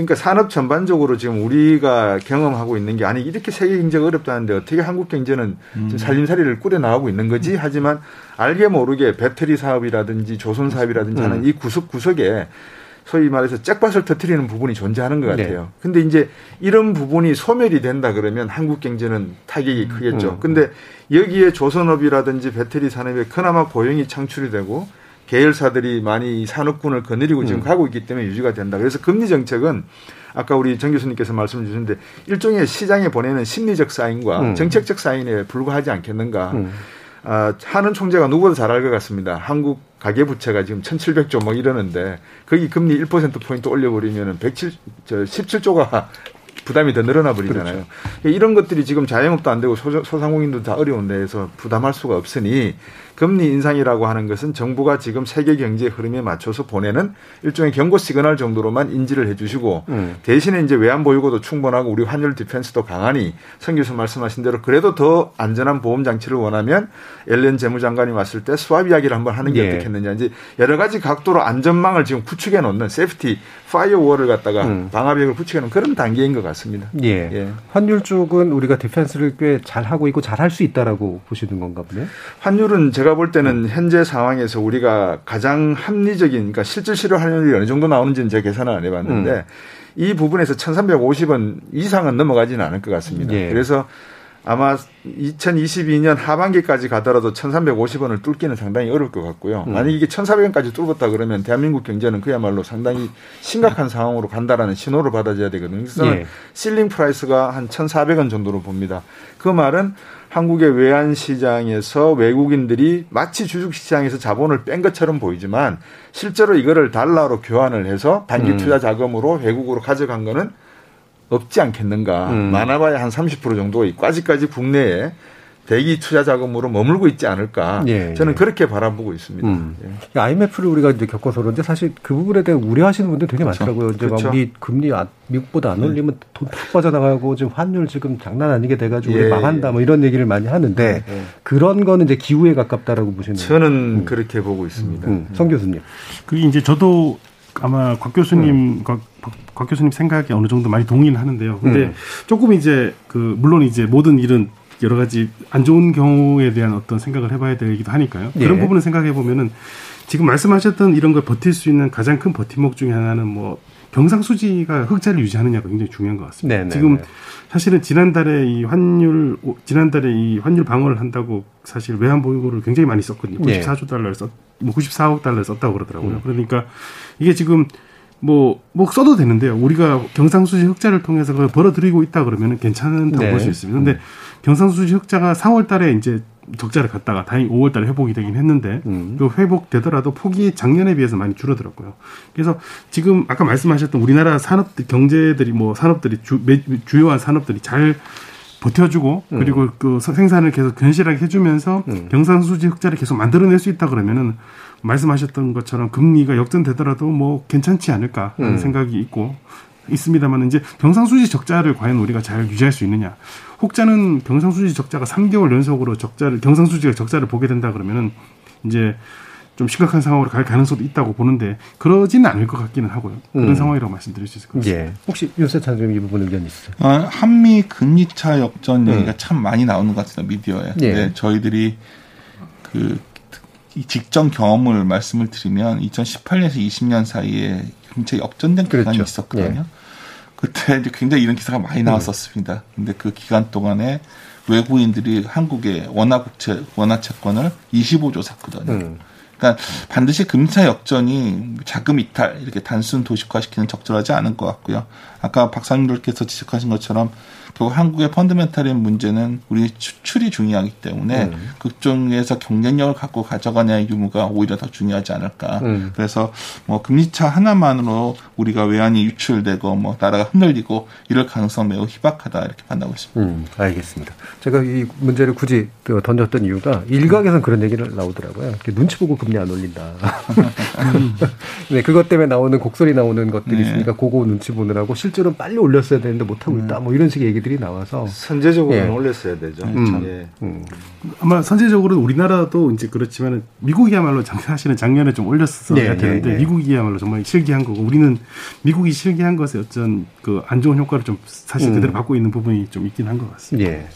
Speaker 9: 그러니까 산업 전반적으로 지금 우리가 경험하고 있는 게 아니 이렇게 세계 경제가 어렵다는데 어떻게 한국 경제는 음. 살림살이를 꾸려 나가고 있는 거지? 하지만 알게 모르게 배터리 사업이라든지 조선 사업이라든지 하는 음. 이 구석구석에 소위 말해서 잭밭을 터트리는 부분이 존재하는 것 네. 같아요. 네. 근데 이제 이런 부분이 소멸이 된다 그러면 한국 경제는 타격이 크겠죠. 음. 근데 여기에 조선업이라든지 배터리 산업에 그나마 고용이 창출이 되고 계열사들이 많이 산업군을 거느리고 지금 음. 가고 있기 때문에 유지가 된다. 그래서 금리 정책은 아까 우리 정 교수님께서 말씀 주셨는데 일종의 시장에 보내는 심리적 사인과 음. 정책적 사인에 불과하지 않겠는가. 음. 아, 하는 총재가 누구보다 잘 알 것 같습니다. 한국 가계부채가 지금 1,700조 뭐 이러는데 거기 금리 1%포인트 올려버리면 107, 저 17조가 *laughs* 부담이 더 늘어나 버리잖아요. 그렇죠. 이런 것들이 지금 자영업도 안 되고 소상공인도 다 어려운 데에서 부담할 수가 없으니 금리 인상이라고 하는 것은 정부가 지금 세계 경제 흐름에 맞춰서 보내는 일종의 경고 시그널 정도로만 인지를 해주시고 음. 대신에 이제 외환 보유고도 충분하고 우리 환율 디펜스도 강하니 성 교수 말씀하신 대로 그래도 더 안전한 보험 장치를 원하면 옐런 재무장관이 왔을 때 스왑 이야기를 한번 하는 게 예. 어떻겠느냐 이제 여러 가지 각도로 안전망을 지금 구축해 놓는 safety firewall을 갖다가 음. 방화벽을 놓은 그런 단계인 것 같습니다.
Speaker 2: 예. 예. 환율 쪽은 우리가 디펜스를 꽤 잘 하고 있고 잘 할 수 있다라고 보시는 건가 보네요.
Speaker 9: 환율은 제가 볼 때는 현재 상황에서 우리가 가장 합리적인, 그러니까 실질 실효 환율이 어느 정도 나오는지는 제가 계산을 안 해봤는데 음. 이 부분에서 1,350원 이상은 넘어가지는 않을 것 같습니다. 예. 그래서 아마 2022년 하반기까지 가더라도 1,350원을 뚫기는 상당히 어려울 것 같고요. 음. 만약 이게 1,400원까지 뚫었다 그러면 대한민국 경제는 그야말로 상당히 심각한 상황으로 간다라는 신호를 받아줘야 되거든요. 그래서 예. ceiling price가 한 1,400원 정도로 봅니다. 그 말은 한국의 외환 시장에서 외국인들이 마치 주식 시장에서 자본을 뺀 것처럼 보이지만 실제로 이거를 달러로 교환을 해서 단기 음. 투자 자금으로 외국으로 가져간 거는 없지 않겠는가. 음. 많아봐야 한 30% 정도 까지까지 국내에 대기 투자 자금으로 머물고 있지 않을까. 예, 저는 예. 그렇게 바라보고 있습니다. 음.
Speaker 2: 예. IMF를 우리가 이제 겪어서 그런데 사실 그 부분에 대해 우려하시는 분들 되게 그렇죠. 많더라고요. 이제 그렇죠. 우리 금리 아, 미국보다 안 네. 올리면 돈 탁 빠져나가고 지금 환율 지금 장난 아니게 돼가지고 우리 예, 망한다 뭐 이런 얘기를 많이 하는데 예. 그런 거는 이제 기후에 가깝다라고 보시는
Speaker 9: 저는 음. 그렇게 보고 있습니다. 음.
Speaker 2: 성 교수님.
Speaker 10: 그게 이제 저도 아마 곽 교수님 음. 곽, 곽, 교수님 생각에 어느 정도 많이 동의는 하는데요. 근데 음. 조금 이제 그 물론 이제 모든 일은 여러 가지 안 좋은 경우에 대한 어떤 생각을 해봐야 되기도 하니까요. 그런 예. 부분을 생각해 보면은 지금 말씀하셨던 이런 걸 버틸 수 있는 가장 큰 버팀목 중에 하나는 뭐 경상수지가 흑자를 유지하느냐가 굉장히 중요한 것 같습니다.
Speaker 2: 네네네.
Speaker 10: 지금 사실은 지난달에 이 환율 지난달에 이 환율 방어를 한다고 사실 외환 보유고를 굉장히 많이 썼거든요. 94조 달러를 썼, 뭐 94억 달러를 썼다고 그러더라고요. 음. 그러니까 이게 지금 뭐, 뭐 써도 되는데요. 우리가 경상수지 흑자를 통해서 그걸 벌어들이고 있다 그러면 괜찮다고 네. 볼수 있습니다. 근데 음. 경상수지 흑자가 4월 달에 이제 적자를 갔다가 다행히 5월 달에 회복이 되긴 했는데 음. 그 회복되더라도 폭이 작년에 비해서 많이 줄어들었고요. 그래서 지금 아까 말씀하셨던 우리나라 산업 경제들이 뭐 산업들이 주, 주요한 산업들이 잘 버텨주고 음. 그리고 그 생산을 계속 견실하게 해주면서 음. 경상수지 흑자를 계속 만들어낼 수 있다 그러면은 말씀하셨던 것처럼 금리가 역전되더라도 뭐 괜찮지 않을까 하는 음. 생각이 있고 있습니다만 이제 경상수지 적자를 과연 우리가 잘 유지할 수 있느냐. 혹자는 경상수지 적자가 3개월 연속으로 적자를 경상수지가 적자를 보게 된다 그러면은 이제 좀 심각한 상황으로 갈 가능성도 있다고 보는데 그러지는 않을 것 같기는 하고요. 그런 음. 상황이라고 말씀드릴 수 있을 것 같습니다. 예.
Speaker 2: 혹시 윤세 장님 이 부분 의견 있으세요?
Speaker 11: 아, 한미 금리차 역전 얘기가 음. 참 많이 나오는 것 같습니다 미디어에. 예. 네, 저희들이 그 직전 경험을 말씀을 드리면 2018년에서 20년 사이에 굉장히 역전된 기간이 그렇죠. 있었거든요. 예. 그때 이제 굉장히 이런 기사가 많이 나왔었습니다. 근데 그 기간 동안에 외국인들이 한국의 원화 국채, 원화 채권을 25조 샀거든요. 음. 그러니까 반드시 금차 역전이 자금 이탈 이렇게 단순 도식화시키는 적절하지 않은 것 같고요. 아까 박사님들께서 지적하신 것처럼 결국 한국의 펀드멘탈인 문제는 우리 수출이 중요하기 때문에 음. 그쪽에서 경쟁력을 갖고 가져가냐의 유무가 오히려 더 중요하지 않을까. 음. 그래서 뭐 금리차 하나만으로 우리가 외환이 유출되고 뭐 나라가 흔들리고 이럴 가능성 매우 희박하다 이렇게 판단하고 있습니다.
Speaker 2: 음, 알겠습니다. 제가 이 문제를 굳이 그 던졌던 이유가 일각에서는 그런 얘기를 나오더라고요. 눈치 보고 금리 안 올린다. *laughs* 네, 그것 때문에 나오는 곡소리 나오는 것들이 네. 있으니까 그거 눈치 보느라고 실제로 빨리 올렸어야 되는데 못 하고 있다. 뭐 이런 식의 얘기들이 나와서
Speaker 9: 선제적으로는 예. 올렸어야 되죠.
Speaker 2: 음. 예. 음.
Speaker 10: 아마 선제적으로 우리나라도 이제 그렇지만 미국이야말로 사실은 작년에 좀 올렸어야 예, 되는데 예, 예. 미국이야말로 정말 실기한 거고 우리는 미국이 실기한 것에 어쩐 그 안 좋은 효과를 좀 사실 음. 그대로 받고 있는 부분이 좀 있긴 한 것 같습니다. 예.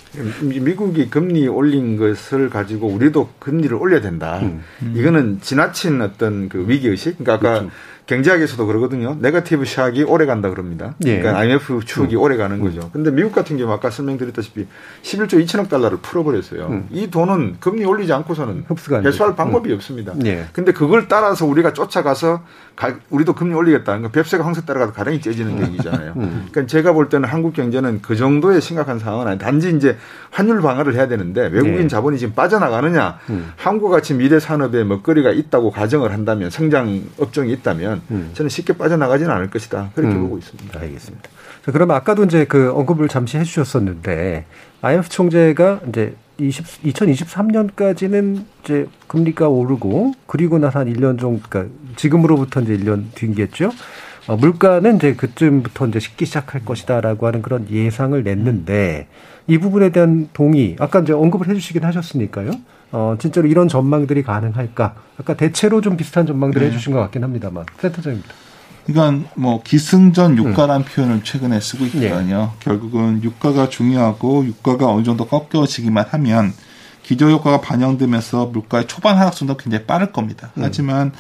Speaker 9: 미국이 금리 올린 것을 가지고 우리도 금리를 올려야 된다. 음. 이거는 지나친 어떤 그 위기 의식. 그러니까 아까 그렇죠. 경제학에서도 그러거든요. 네거티브 샥이 오래 간다 그럽니다. 예. 그러니까 IMF 추억이 음. 오래 가는 거죠. 음. 근데 미국 같은 경우 아까 설명드렸다시피 11조 2천억 달러를 풀어버렸어요. 음. 이 돈은 금리 올리지 않고서는 흡수가 해소할 방법이 음. 없습니다. 예. 근데 그걸 따라서 우리가 쫓아가서 가, 우리도 금리 올리겠다. 그러니까 뱁새가 황새 따라가도 가랭이 째지는 음. 얘기잖아요. 음. 그러니까 제가 볼 때는 한국 경제는 그 정도의 심각한 상황은 아니 단지 이제 환율 방어를 해야 되는데 외국인 예. 자본이 지금 빠져나가느냐 한국과 같이 미래 산업에 먹거리가 있다고 가정을 한다면 성장 업종이 있다면 되면 음. 저는 쉽게 빠져나가지는 않을 것이다. 그렇게 음. 보고 있습니다.
Speaker 2: 알겠습니다. 자, 그러면 아까도 이제 그 언급을 잠시 해주셨었는데 IMF 총재가 이제 20, 2023년까지는 이제 금리가 오르고 그리고 나서 한 1년 정도, 그러니까 지금으로부터 이제 1년 뒤겠죠. 어, 물가는 이제 그쯤부터 이제 식기 시작할 것이다라고 하는 그런 예상을 냈는데 이 부분에 대한 동의, 아까 이제 언급을 해주시긴 하셨으니까요. 어, 진짜로 이런 전망들이 가능할까? 아까 대체로 좀 비슷한 전망들을 네. 해주신 것 같긴 합니다만. 센터장입니다.
Speaker 11: 그러니까 뭐 기승전 유가란 음. 표현을 최근에 쓰고 있거든요. 예. 결국은 유가가 중요하고 유가가 어느 정도 꺾여지기만 하면 기저 효과가 반영되면서 물가의 초반 하락순도 굉장히 빠를 겁니다. 음. 하지만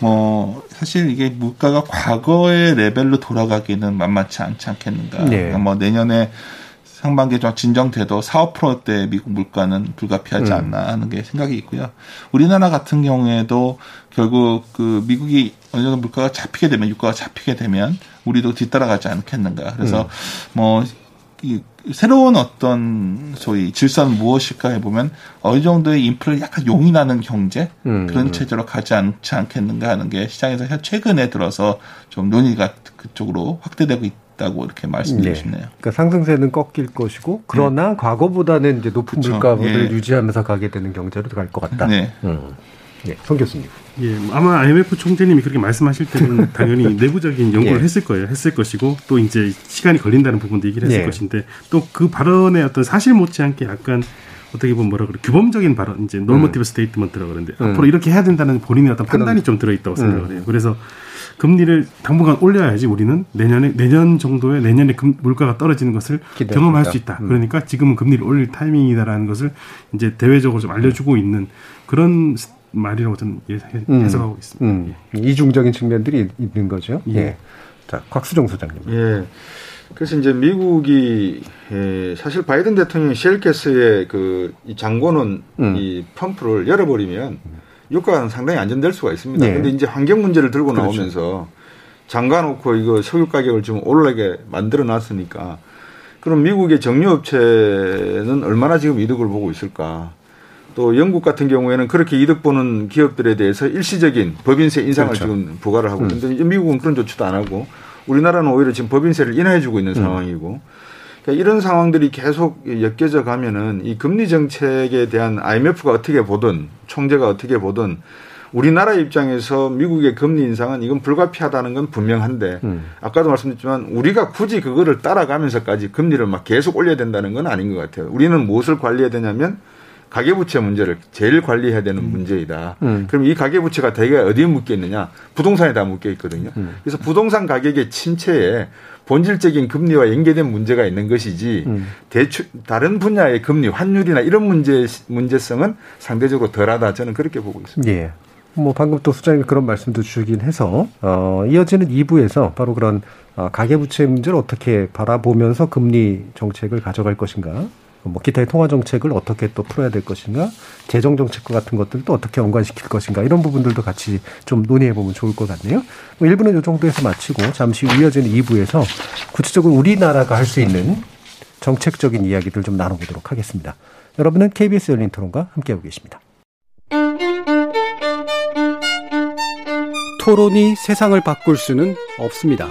Speaker 11: 뭐 사실 이게 물가가 과거의 레벨로 돌아가기는 만만치 않지 않겠는가. 네. 그러니까 뭐 내년에 상반기에 좀 진정돼도 4, 5%대 미국 물가는 불가피하지 음. 않나 하는 게 생각이 있고요. 우리나라 같은 경우에도 결국 그 미국이 어느 정도 물가가 잡히게 되면 유가가 잡히게 되면 우리도 뒤따라가지 않겠는가. 그래서 음. 뭐 이, 새로운 어떤 소위 질서는 무엇일까 해보면 어느 정도의 인플레 약간 용인하는 경제 음. 그런 체제로 가지 않지 않겠는가 하는 게 시장에서 최근에 들어서 좀 논의가 그쪽으로 확대되고 있다. 있다고 이렇게 말씀드리고 네. 싶네요.
Speaker 2: 그러니까 상승세는 꺾일 것이고 그러나 네. 과거보다는 이제 높은 그쵸. 물가를 예. 유지하면서 가게 되는 경제로 갈 것 같다. 네. 음. 예, 송 교수님.
Speaker 10: 예, 아마 IMF 총재님이 그렇게 말씀하실 때는 *laughs* 당연히 내부적인 연구를 예. 했을 거예요. 했을 것이고 또 이제 시간이 걸린다는 부분도 얘기를 했을 예. 것인데 또 그 발언의 어떤 사실 못지않게 약간 어떻게 보면 뭐라 그래 규범적인 발언 이제 normative 음. statement라고 그러는데 음. 앞으로 이렇게 해야 된다는 본인의 어떤 판단이 좀 들어있다고 생각을 음. 해요. 그래서 금리를 당분간 올려야지 우리는 내년에 내년 정도에 내년에 금, 물가가 떨어지는 것을 기대합니다. 경험할 수 있다. 음. 그러니까 지금은 금리를 올릴 타이밍이다라는 것을 이제 대외적으로 좀 알려주고 있는 그런 말이라고 저는 음. 해석하고 있습니다. 음.
Speaker 2: 예. 이중적인 측면들이 있는 거죠. 예. 예. 자, 곽수정 소장님.
Speaker 9: 예. 그래서 이제 미국이 예, 사실 바이든 대통령이 쉘가스의 그이 장고는 음. 이 펌프를 열어버리면 유가는 상당히 안전될 수가 있습니다. 그런데 네. 이제 환경 문제를 들고 그렇죠. 나오면서 잠가놓고 이거 석유 가격을 좀 올라게 만들어 놨으니까 그럼 미국의 정유업체는 얼마나 지금 이득을 보고 있을까? 또 영국 같은 경우에는 그렇게 이득 보는 기업들에 대해서 일시적인 법인세 인상을 그렇죠. 지금 부과를 하고 음. 있는데 음. 미국은 그런 조치도 안 하고 우리나라는 오히려 지금 법인세를 인하해 주고 있는 음. 상황이고 그러니까 이런 상황들이 계속 엮여져 가면은 이 금리 정책에 대한 IMF가 어떻게 보든 총재가 어떻게 보든 우리나라 입장에서 미국의 금리 인상은 이건 불가피하다는 건 분명한데 음. 아까도 말씀드렸지만 우리가 굳이 그거를 따라가면서까지 금리를 막 계속 올려야 된다는 건 아닌 것 같아요. 우리는 무엇을 관리해야 되냐면 가계부채 문제를 제일 관리해야 되는 음. 문제이다. 음. 그럼 이 가계부채가 대개 어디에 묶여 있느냐? 부동산에 다 묶여 있거든요. 음. 그래서 부동산 가격의 침체에 본질적인 금리와 연계된 문제가 있는 것이지 음. 대출 다른 분야의 금리 환율이나 이런 문제 문제성은 상대적으로 덜하다 저는 그렇게 보고 있습니다.
Speaker 2: 예. 뭐 방금 또 수장님 그런 말씀도 주긴 해서 어 이어지는 2부에서 바로 그런 어, 가계부채 문제를 어떻게 바라보면서 금리 정책을 가져갈 것인가 뭐 기타의 통화 정책을 어떻게 또 풀어야 될 것인가, 재정 정책과 같은 것들도 어떻게 연관시킬 것인가 이런 부분들도 같이 좀 논의해 보면 좋을 것 같네요. 뭐 1부는 이 정도에서 마치고 잠시 후 이어지는 2부에서 구체적으로 우리나라가 할 수 있는 정책적인 이야기들 좀 나눠보도록 하겠습니다. 여러분은 KBS 열린 토론과 함께하고 계십니다.
Speaker 12: 토론이 세상을 바꿀 수는 없습니다.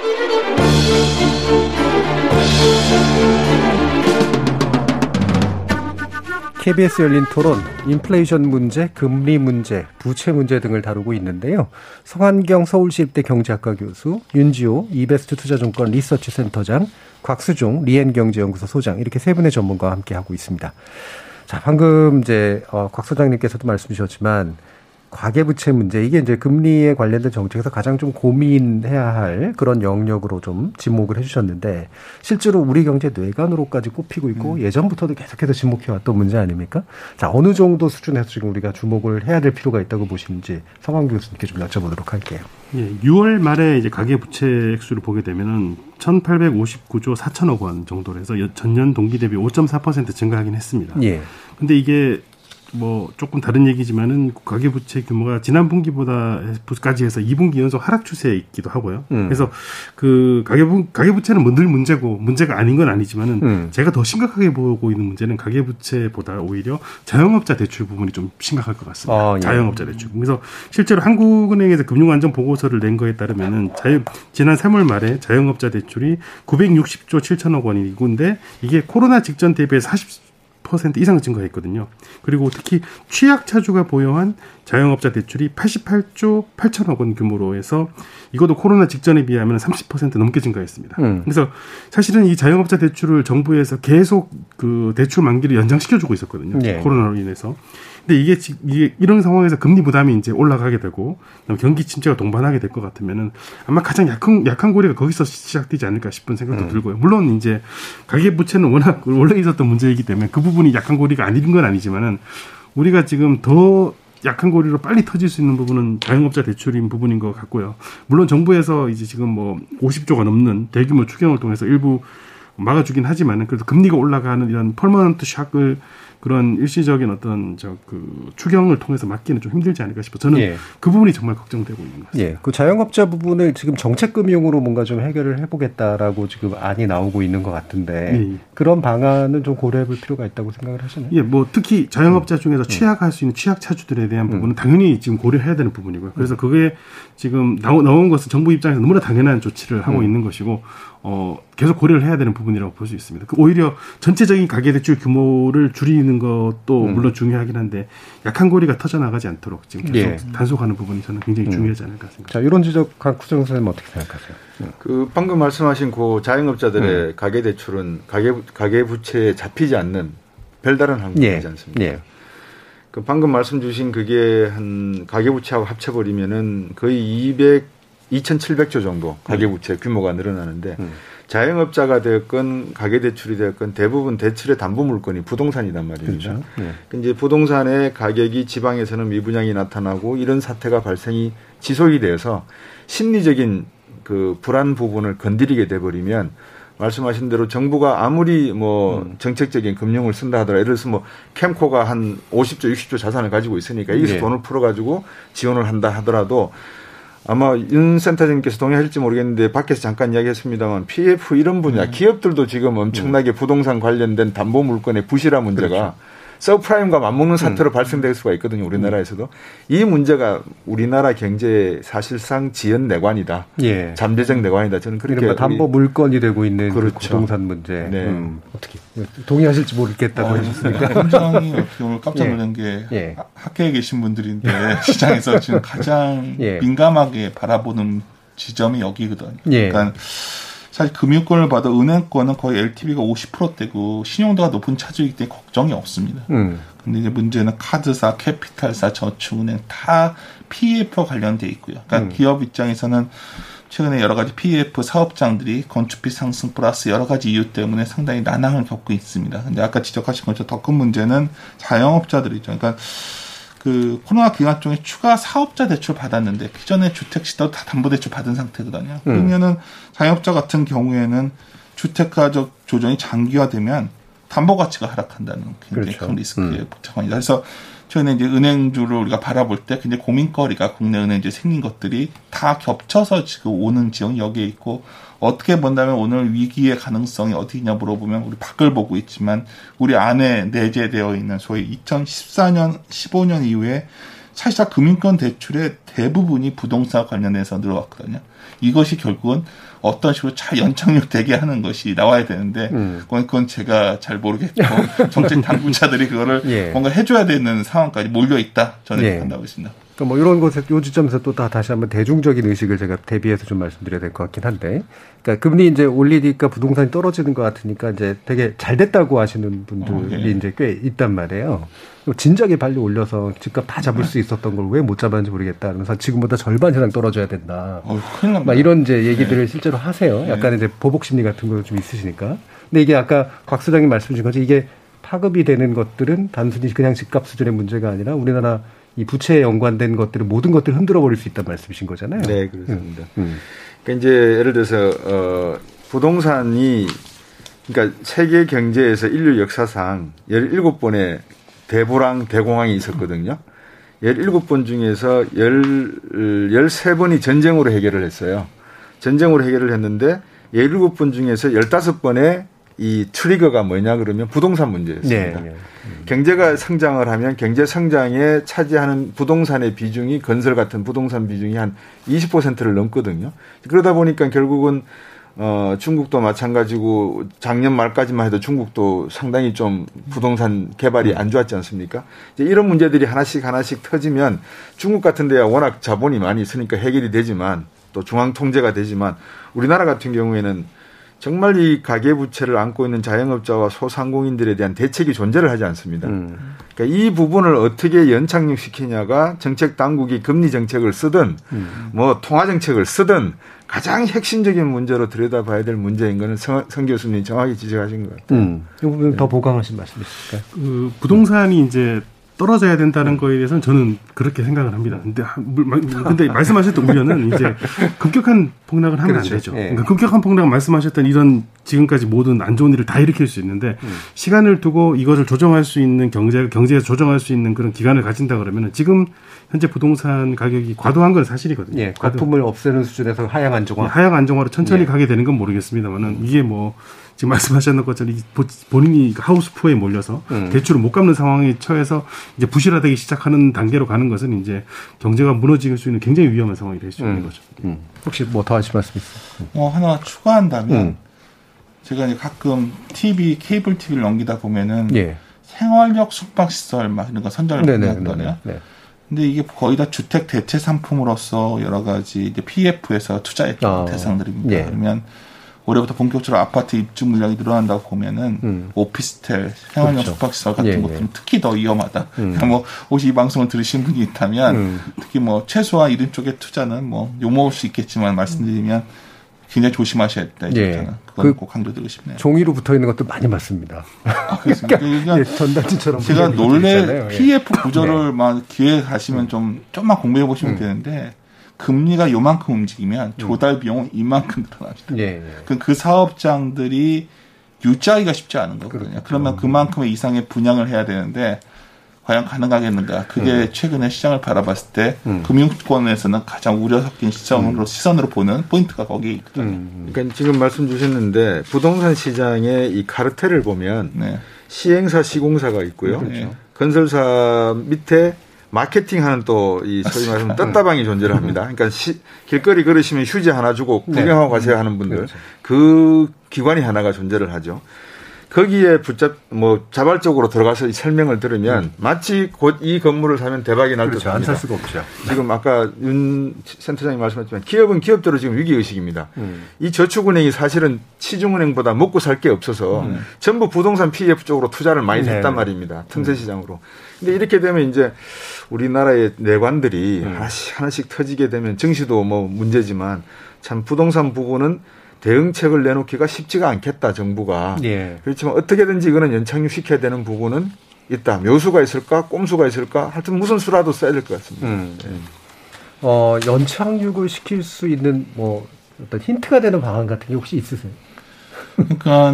Speaker 2: KBS 열린 토론, 인플레이션 문제, 금리 문제, 부채 문제 등을 다루고 있는데요. 성환경 서울시립대 경제학과 교수, 윤지호 이베스트 투자증권 리서치 센터장, 곽수종 리엔경제연구소 소장 이렇게 세 분의 전문가와 함께 하고 있습니다. 자, 방금 이제 어, 곽 소장님께서도 말씀 주셨지만 과계부채 문제 이게 이제 금리에 관련된 정책에서 가장 좀 고민해야 할 그런 영역으로 좀 지목을 해주셨는데 실제로 우리 경제 뇌관으로까지 꼽히고 있고 음. 예전부터도 계속해서 지목해왔던 문제 아닙니까? 자 어느 정도 수준에서 지금 우리가 주목을 해야 될 필요가 있다고 보시는지 성황 교수님께 좀 여쭤보도록 할게요.
Speaker 10: 예, 6월 말에 이제 가계부채 액수를 보게 되면은 1,859조 4천억 원 정도로 해서 전년 동기 대비 5.4% 증가하긴 했습니다. 예. 근데 이게 뭐 조금 다른 얘기지만은 가계부채 규모가 지난 분기보다까지 해서 2분기 연속 하락 추세에 있기도 하고요. 음. 그래서 그 가계부 가계부채는 뭐늘 문제고 문제가 아닌 건 아니지만은 음. 제가 더 심각하게 보고 있는 문제는 가계부채보다 오히려 자영업자 대출 부분이 좀 심각할 것 같습니다. 아, 예. 자영업자 대출. 그래서 실제로 한국은행에서 금융안전 보고서를 낸 거에 따르면은 자유, 지난 3월 말에 자영업자 대출이 960조 7천억 원이고인데 이게 코로나 직전 대비해 40 10% 이상 증가했거든요. 그리고 특히 취약차주가 보유한 자영업자 대출이 88조 8천억 원 규모로 해서 이것도 코로나 직전에 비하면 30% 넘게 증가했습니다. 음. 그래서 사실은 이 자영업자 대출을 정부에서 계속 그 대출 만기를 연장시켜주고 있었거든요. 네. 코로나로 인해서. 근데 이게, 이게 이런 상황에서 금리 부담이 이제 올라가게 되고 경기 침체가 동반하게 될 것 같으면은 아마 가장 약한 약한 고리가 거기서 시작되지 않을까 싶은 생각도 음. 들고요. 물론 이제 가계 부채는 워낙 *laughs* 원래 있었던 문제이기 때문에 그 부분이 약한 고리가 아닌 건 아니지만은 우리가 지금 더 약한 고리로 빨리 터질 수 있는 부분은 자영업자 대출인 부분인 것 같고요. 물론 정부에서 이제 지금 뭐 50조가 넘는 대규모 추경을 통해서 일부 막아주긴 하지만은 그래도 금리가 올라가는 이런 펄머넌트 샥을 그런 일시적인 어떤 저 그 추경을 통해서 막기는 좀 힘들지 않을까 싶어. 저는 예. 그 부분이 정말 걱정되고 있는 것 같습니다.
Speaker 2: 예. 그 자영업자 부분을 지금 정책금융으로 뭔가 좀 해결을 해보겠다라고 지금 안이 나오고 있는 것 같은데 예. 그런 방안은 좀 고려해볼 필요가 있다고 생각을 하시나요?
Speaker 10: 예. 뭐 특히 자영업자 중에서 음. 취약할 수 있는 취약차주들에 대한 음. 부분은 당연히 지금 고려해야 되는 부분이고요. 그래서 음. 그게 지금 나온 것은 정부 입장에서 너무나 당연한 조치를 하고 음. 있는 것이고 어, 계속 고려를 해야 되는 부분이라고 볼 수 있습니다. 그 오히려 전체적인 가계대출 규모를 줄이는 것도 음. 물론 중요하긴 한데 약한 고리가 터져 나가지 않도록 지금 계속 예. 단속하는 부분이 저는 굉장히 음. 중요하지 않을까 생각합니다.
Speaker 2: 자 이런 지적 강구정 선생님 어떻게 생각하세요?
Speaker 9: 그 방금 말씀하신 그 자영업자들의 음. 가계 대출은 가계 가계 부채에 잡히지 않는 별다른 항목이지 예. 않습니까? 예. 그 방금 말씀 주신 그게 한 가계부채하고 합쳐버리면은 거의 200, 2,700조 정도 가계부채 규모가 늘어나는데 음. 자영업자가 되었건 가계대출이 되었건 대부분 대출의 담보 물건이 부동산이단 말입니다. 그렇죠. 네. 이제 부동산의 가격이 지방에서는 미분양이 나타나고 이런 사태가 발생이 지속이 되어서 심리적인 그 불안 부분을 건드리게 돼버리면 말씀하신 대로 정부가 아무리 뭐 음. 정책적인 금융을 쓴다 하더라도 예를 들어서 뭐 캠코가 한 50조, 60조 자산을 가지고 있으니까 여기서 네. 돈을 풀어가지고 지원을 한다 하더라도 아마 윤 센터장님께서 동의하실지 모르겠는데 밖에서 잠깐 이야기했습니다만 PF 이런 분야 음. 기업들도 지금 엄청나게 음. 부동산 관련된 담보 물건의 부실화 문제가 그렇죠. 서프라임과 맞먹는 사태로 음. 발생될 수가 있거든요. 우리나라에서도. 이 문제가 우리나라 경제 사실상 지연 내관이다. 예. 잠재적 내관이다. 저는 그렇게
Speaker 2: 담보 물건이 되고 있는 그 그렇죠. 그 부동산 문제. 네. 음. 어떻게 동의하실지 모르겠다고 어, 하셨습니까?
Speaker 11: 굉장히 오늘 깜짝 놀란 게 예. 학계에 계신 분들인데 *laughs* 시장에서 지금 가장 예. 민감하게 바라보는 지점이 여기거든요. 예. 그러니까 사실 금융권을 봐도 은행권은 거의 LTV가 50%대고 신용도가 높은 차주이기 때문에 걱정이 없습니다. 음. 근데 이제 문제는 카드사, 캐피탈사, 저축은행 다 PEF와 관련돼 있고요. 그러니까 음. 기업 입장에서는 최근에 여러 가지 PEF 사업장들이 건축비 상승 플러스 여러 가지 이유 때문에 상당히 난항을 겪고 있습니다. 근데 아까 지적하신 것처럼 더 큰 문제는 자영업자들이죠. 그러니까 그 코로나 기간 중에 추가 사업자 대출 받았는데 기존에 주택 시도 다 담보 대출 받은 상태거든요. 음. 그러면은 자영업자 같은 경우에는 주택가적 조정이 장기화되면 담보 가치가 하락한다는 굉장히 그렇죠. 큰 리스크에 음. 복잡합니다. 그래서 최근에 이제 은행주를 우리가 바라볼 때 굉장히 고민거리가 국내 은행주에 생긴 것들이 다 겹쳐서 지금 오는 지형이 여기에 있고 어떻게 본다면 오늘 위기의 가능성이 어디냐 물어보면 우리 밖을 보고 있지만 우리 안에 내재되어 있는 소위 2014년, 15년 이후에 사실상 금융권 대출의 대부분이 부동산 관련해서 늘어왔거든요. 이것이 결국은 어떤 식으로 잘 연착륙 되게 하는 것이 나와야 되는데 음. 그건, 그건 제가 잘 모르겠고 *laughs* 정책 당국자들이 그거를 *laughs* 예. 뭔가 해줘야 되는 상황까지 몰려 있다 저는 예. 판단하고 있습니다.
Speaker 2: 그러니까 뭐 이런 것에 요 지점에서 또 다 다시 한번 대중적인 의식을 제가 대비해서 좀 말씀드려야 될 것 같긴 한데, 그러니까 금리 이제 올리니까 부동산이 떨어지는 것 같으니까 이제 되게 잘 됐다고 하시는 분들이 어, 예. 이제 꽤 있단 말이에요. 진작에 빨리 올려서 집값 다 잡을 수 있었던 걸 왜 못 잡았는지 모르겠다. 그래서 지금보다 절반 이상 떨어져야 된다. 어, 막 이런 이제 얘기들을 네. 실제로 하세요. 네. 약간 이제 보복 심리 같은 거좀 있으시니까. 근데 이게 아까 곽 소장님 말씀 주신 것처럼 이게 파급이 되는 것들은 단순히 그냥 집값 수준의 문제가 아니라 우리나라 이 부채에 연관된 것들을 모든 것들을 흔들어 버릴 수 있다는 말씀이신 거잖아요.
Speaker 9: 네, 그렇습니다. 음. 음. 그러니까 이제 예를 들어서 어 부동산이 그러니까 세계 경제에서 인류 역사상 17번의 대불황 대공황이 있었거든요. 17번 중에서 10, 13번이 전쟁으로 해결을 했어요. 전쟁으로 해결을 했는데 17번 중에서 15번의 이 트리거가 뭐냐 그러면 부동산 문제였습니다. 네, 네. 경제가 성장을 하면 경제 성장에 차지하는 부동산의 비중이 건설 같은 부동산 비중이 한 20%를 넘거든요. 그러다 보니까 결국은 어, 중국도 마찬가지고 작년 말까지만 해도 중국도 상당히 좀 부동산 개발이 안 좋았지 않습니까? 이제 이런 문제들이 하나씩 하나씩 터지면 중국 같은 데야 워낙 자본이 많이 있으니까 해결이 되지만 또 중앙 통제가 되지만 우리나라 같은 경우에는 정말 이 가계 부채를 안고 있는 자영업자와 소상공인들에 대한 대책이 존재를 하지 않습니다. 음. 그러니까 이 부분을 어떻게 연착륙시키냐가 정책 당국이 금리 정책을 쓰든 음. 뭐 통화 정책을 쓰든 가장 핵심적인 문제로 들여다봐야 될 문제인 거는 성, 성 교수님 정확히 지적하신 것 같아요. 음.
Speaker 2: 이 부분 더 보강하신 말씀 있을까요?
Speaker 10: 그 부동산이 이제 떨어져야 된다는 거에 대해서는 저는 그렇게 생각을 합니다. 근데 근데 말씀하셨던 우려는 *laughs* 이제 급격한 폭락을 하면 그렇죠. 안 되죠. 예. 그러니까 급격한 폭락 말씀하셨던 이런 지금까지 모든 안 좋은 일을 다 일으킬 수 있는데 음. 시간을 두고 이것을 조정할 수 있는 경제 경제에서 조정할 수 있는 그런 기간을 가진다 그러면은 지금 현재 부동산 가격이 과도한 건 사실이거든요.
Speaker 2: 예, 거품을 없애는 수준에서 하향 안정화.
Speaker 10: 하향 안정화로 천천히 예. 가게 되는 건 모르겠습니다만은 음. 이게 뭐 지금 말씀하셨는 것처럼 본인이 하우스푸어에 몰려서 음. 대출을 못 갚는 상황에 처해서 이제 부실화되기 시작하는 단계로 가는 것은 이제 경제가 무너질 수 있는 굉장히 위험한 상황이 될 수 있는 음. 거죠. 음.
Speaker 2: 혹시 뭐 더 하실 말씀 있어요?
Speaker 11: 뭐 하나 추가한다면 음. 제가 이제 가끔 TV 케이블 TV를 넘기다 보면은 예. 생활력 숙박 시설 막 이런 거 선정을 했거든요. 네. 근데 이게 거의 다 주택 대체 상품으로서 여러 가지 이제 PF에서 투자했던 어. 대상들입니다. 예. 그러면 올해부터 본격적으로 아파트 입주 물량이 늘어난다고 보면은 음. 오피스텔, 생활형 그렇죠. 숙박시설 같은 예, 것들은 예. 특히 더 위험하다. 음. 그러니까 뭐 혹시 이 방송을 들으신 분이 있다면 음. 특히 뭐 최소한 이런 쪽의 투자는 뭐 욕먹을 수 있겠지만 말씀드리면 굉장히 조심하셔야 된다. 예. 그건 그, 꼭 강조드리고 싶네요.
Speaker 2: 종이로 붙어 있는 것도 많이 맞습니다. 아, 그렇습니까? 그러니까 예, 전단지처럼
Speaker 11: 제가 논래 PF 예. 구조를 네. 막 기획하시면 좀 좀만 공부해 보시면 음. 되는데 금리가 요만큼 움직이면 음. 조달 비용은 이만큼 늘어납니다. 예, 예. 그, 그 사업장들이 유지하기가 쉽지 않은 거거든요. 그렇죠. 그러면 그만큼의 이상의 분양을 해야 되는데 과연 가능하겠는가? 그게 음. 최근에 시장을 바라봤을 때 음. 금융권에서는 가장 우려 섞인 시선으로 음. 시선으로 보는 포인트가 거기에 있거든요. 음.
Speaker 9: 그러니까 지금 말씀 주셨는데 부동산 시장의 이 카르텔을 보면 네. 시행사 시공사가 있고요. 네. 건설사 밑에 마케팅하는 또 이 소위 말하면 떴다방이 존재를 합니다. 그러니까 시, 길거리 걸으시면 휴지 하나 주고 네. 구경하고 가세요 하는 분들 그렇죠. 그 기관이 하나가 존재를 하죠. 거기에 붙잡 뭐 자발적으로 들어가서 설명을 들으면 음. 마치 곧 이 건물을 사면 대박이 날
Speaker 2: 그렇죠. 듯합니다. 안살 수가 없죠.
Speaker 9: 지금 아까 윤 센터장님 말씀하셨지만 기업은 기업대로 지금 위기 의식입니다. 음. 이 저축은행이 사실은 시중은행보다 먹고 살 게 없어서 음. 전부 부동산 PF 쪽으로 투자를 많이 네. 했단 말입니다. 틈새 시장으로. 근데 이렇게 되면 이제 우리나라의 내관들이 음. 하나씩 하나씩 터지게 되면 증시도 뭐 문제지만 참 부동산 부분은 대응책을 내놓기가 쉽지가 않겠다 정부가. 예. 그렇지만 어떻게든지 이거는 연착륙 시켜야 되는 부분은 있다. 묘수가 있을까, 꼼수가 있을까, 하여튼 무슨 수라도 써야 될 것 같습니다. 음. 네.
Speaker 2: 어, 연착륙을 시킬 수 있는 뭐 어떤 힌트가 되는 방안 같은 게 혹시 있으세요?
Speaker 11: 그러니까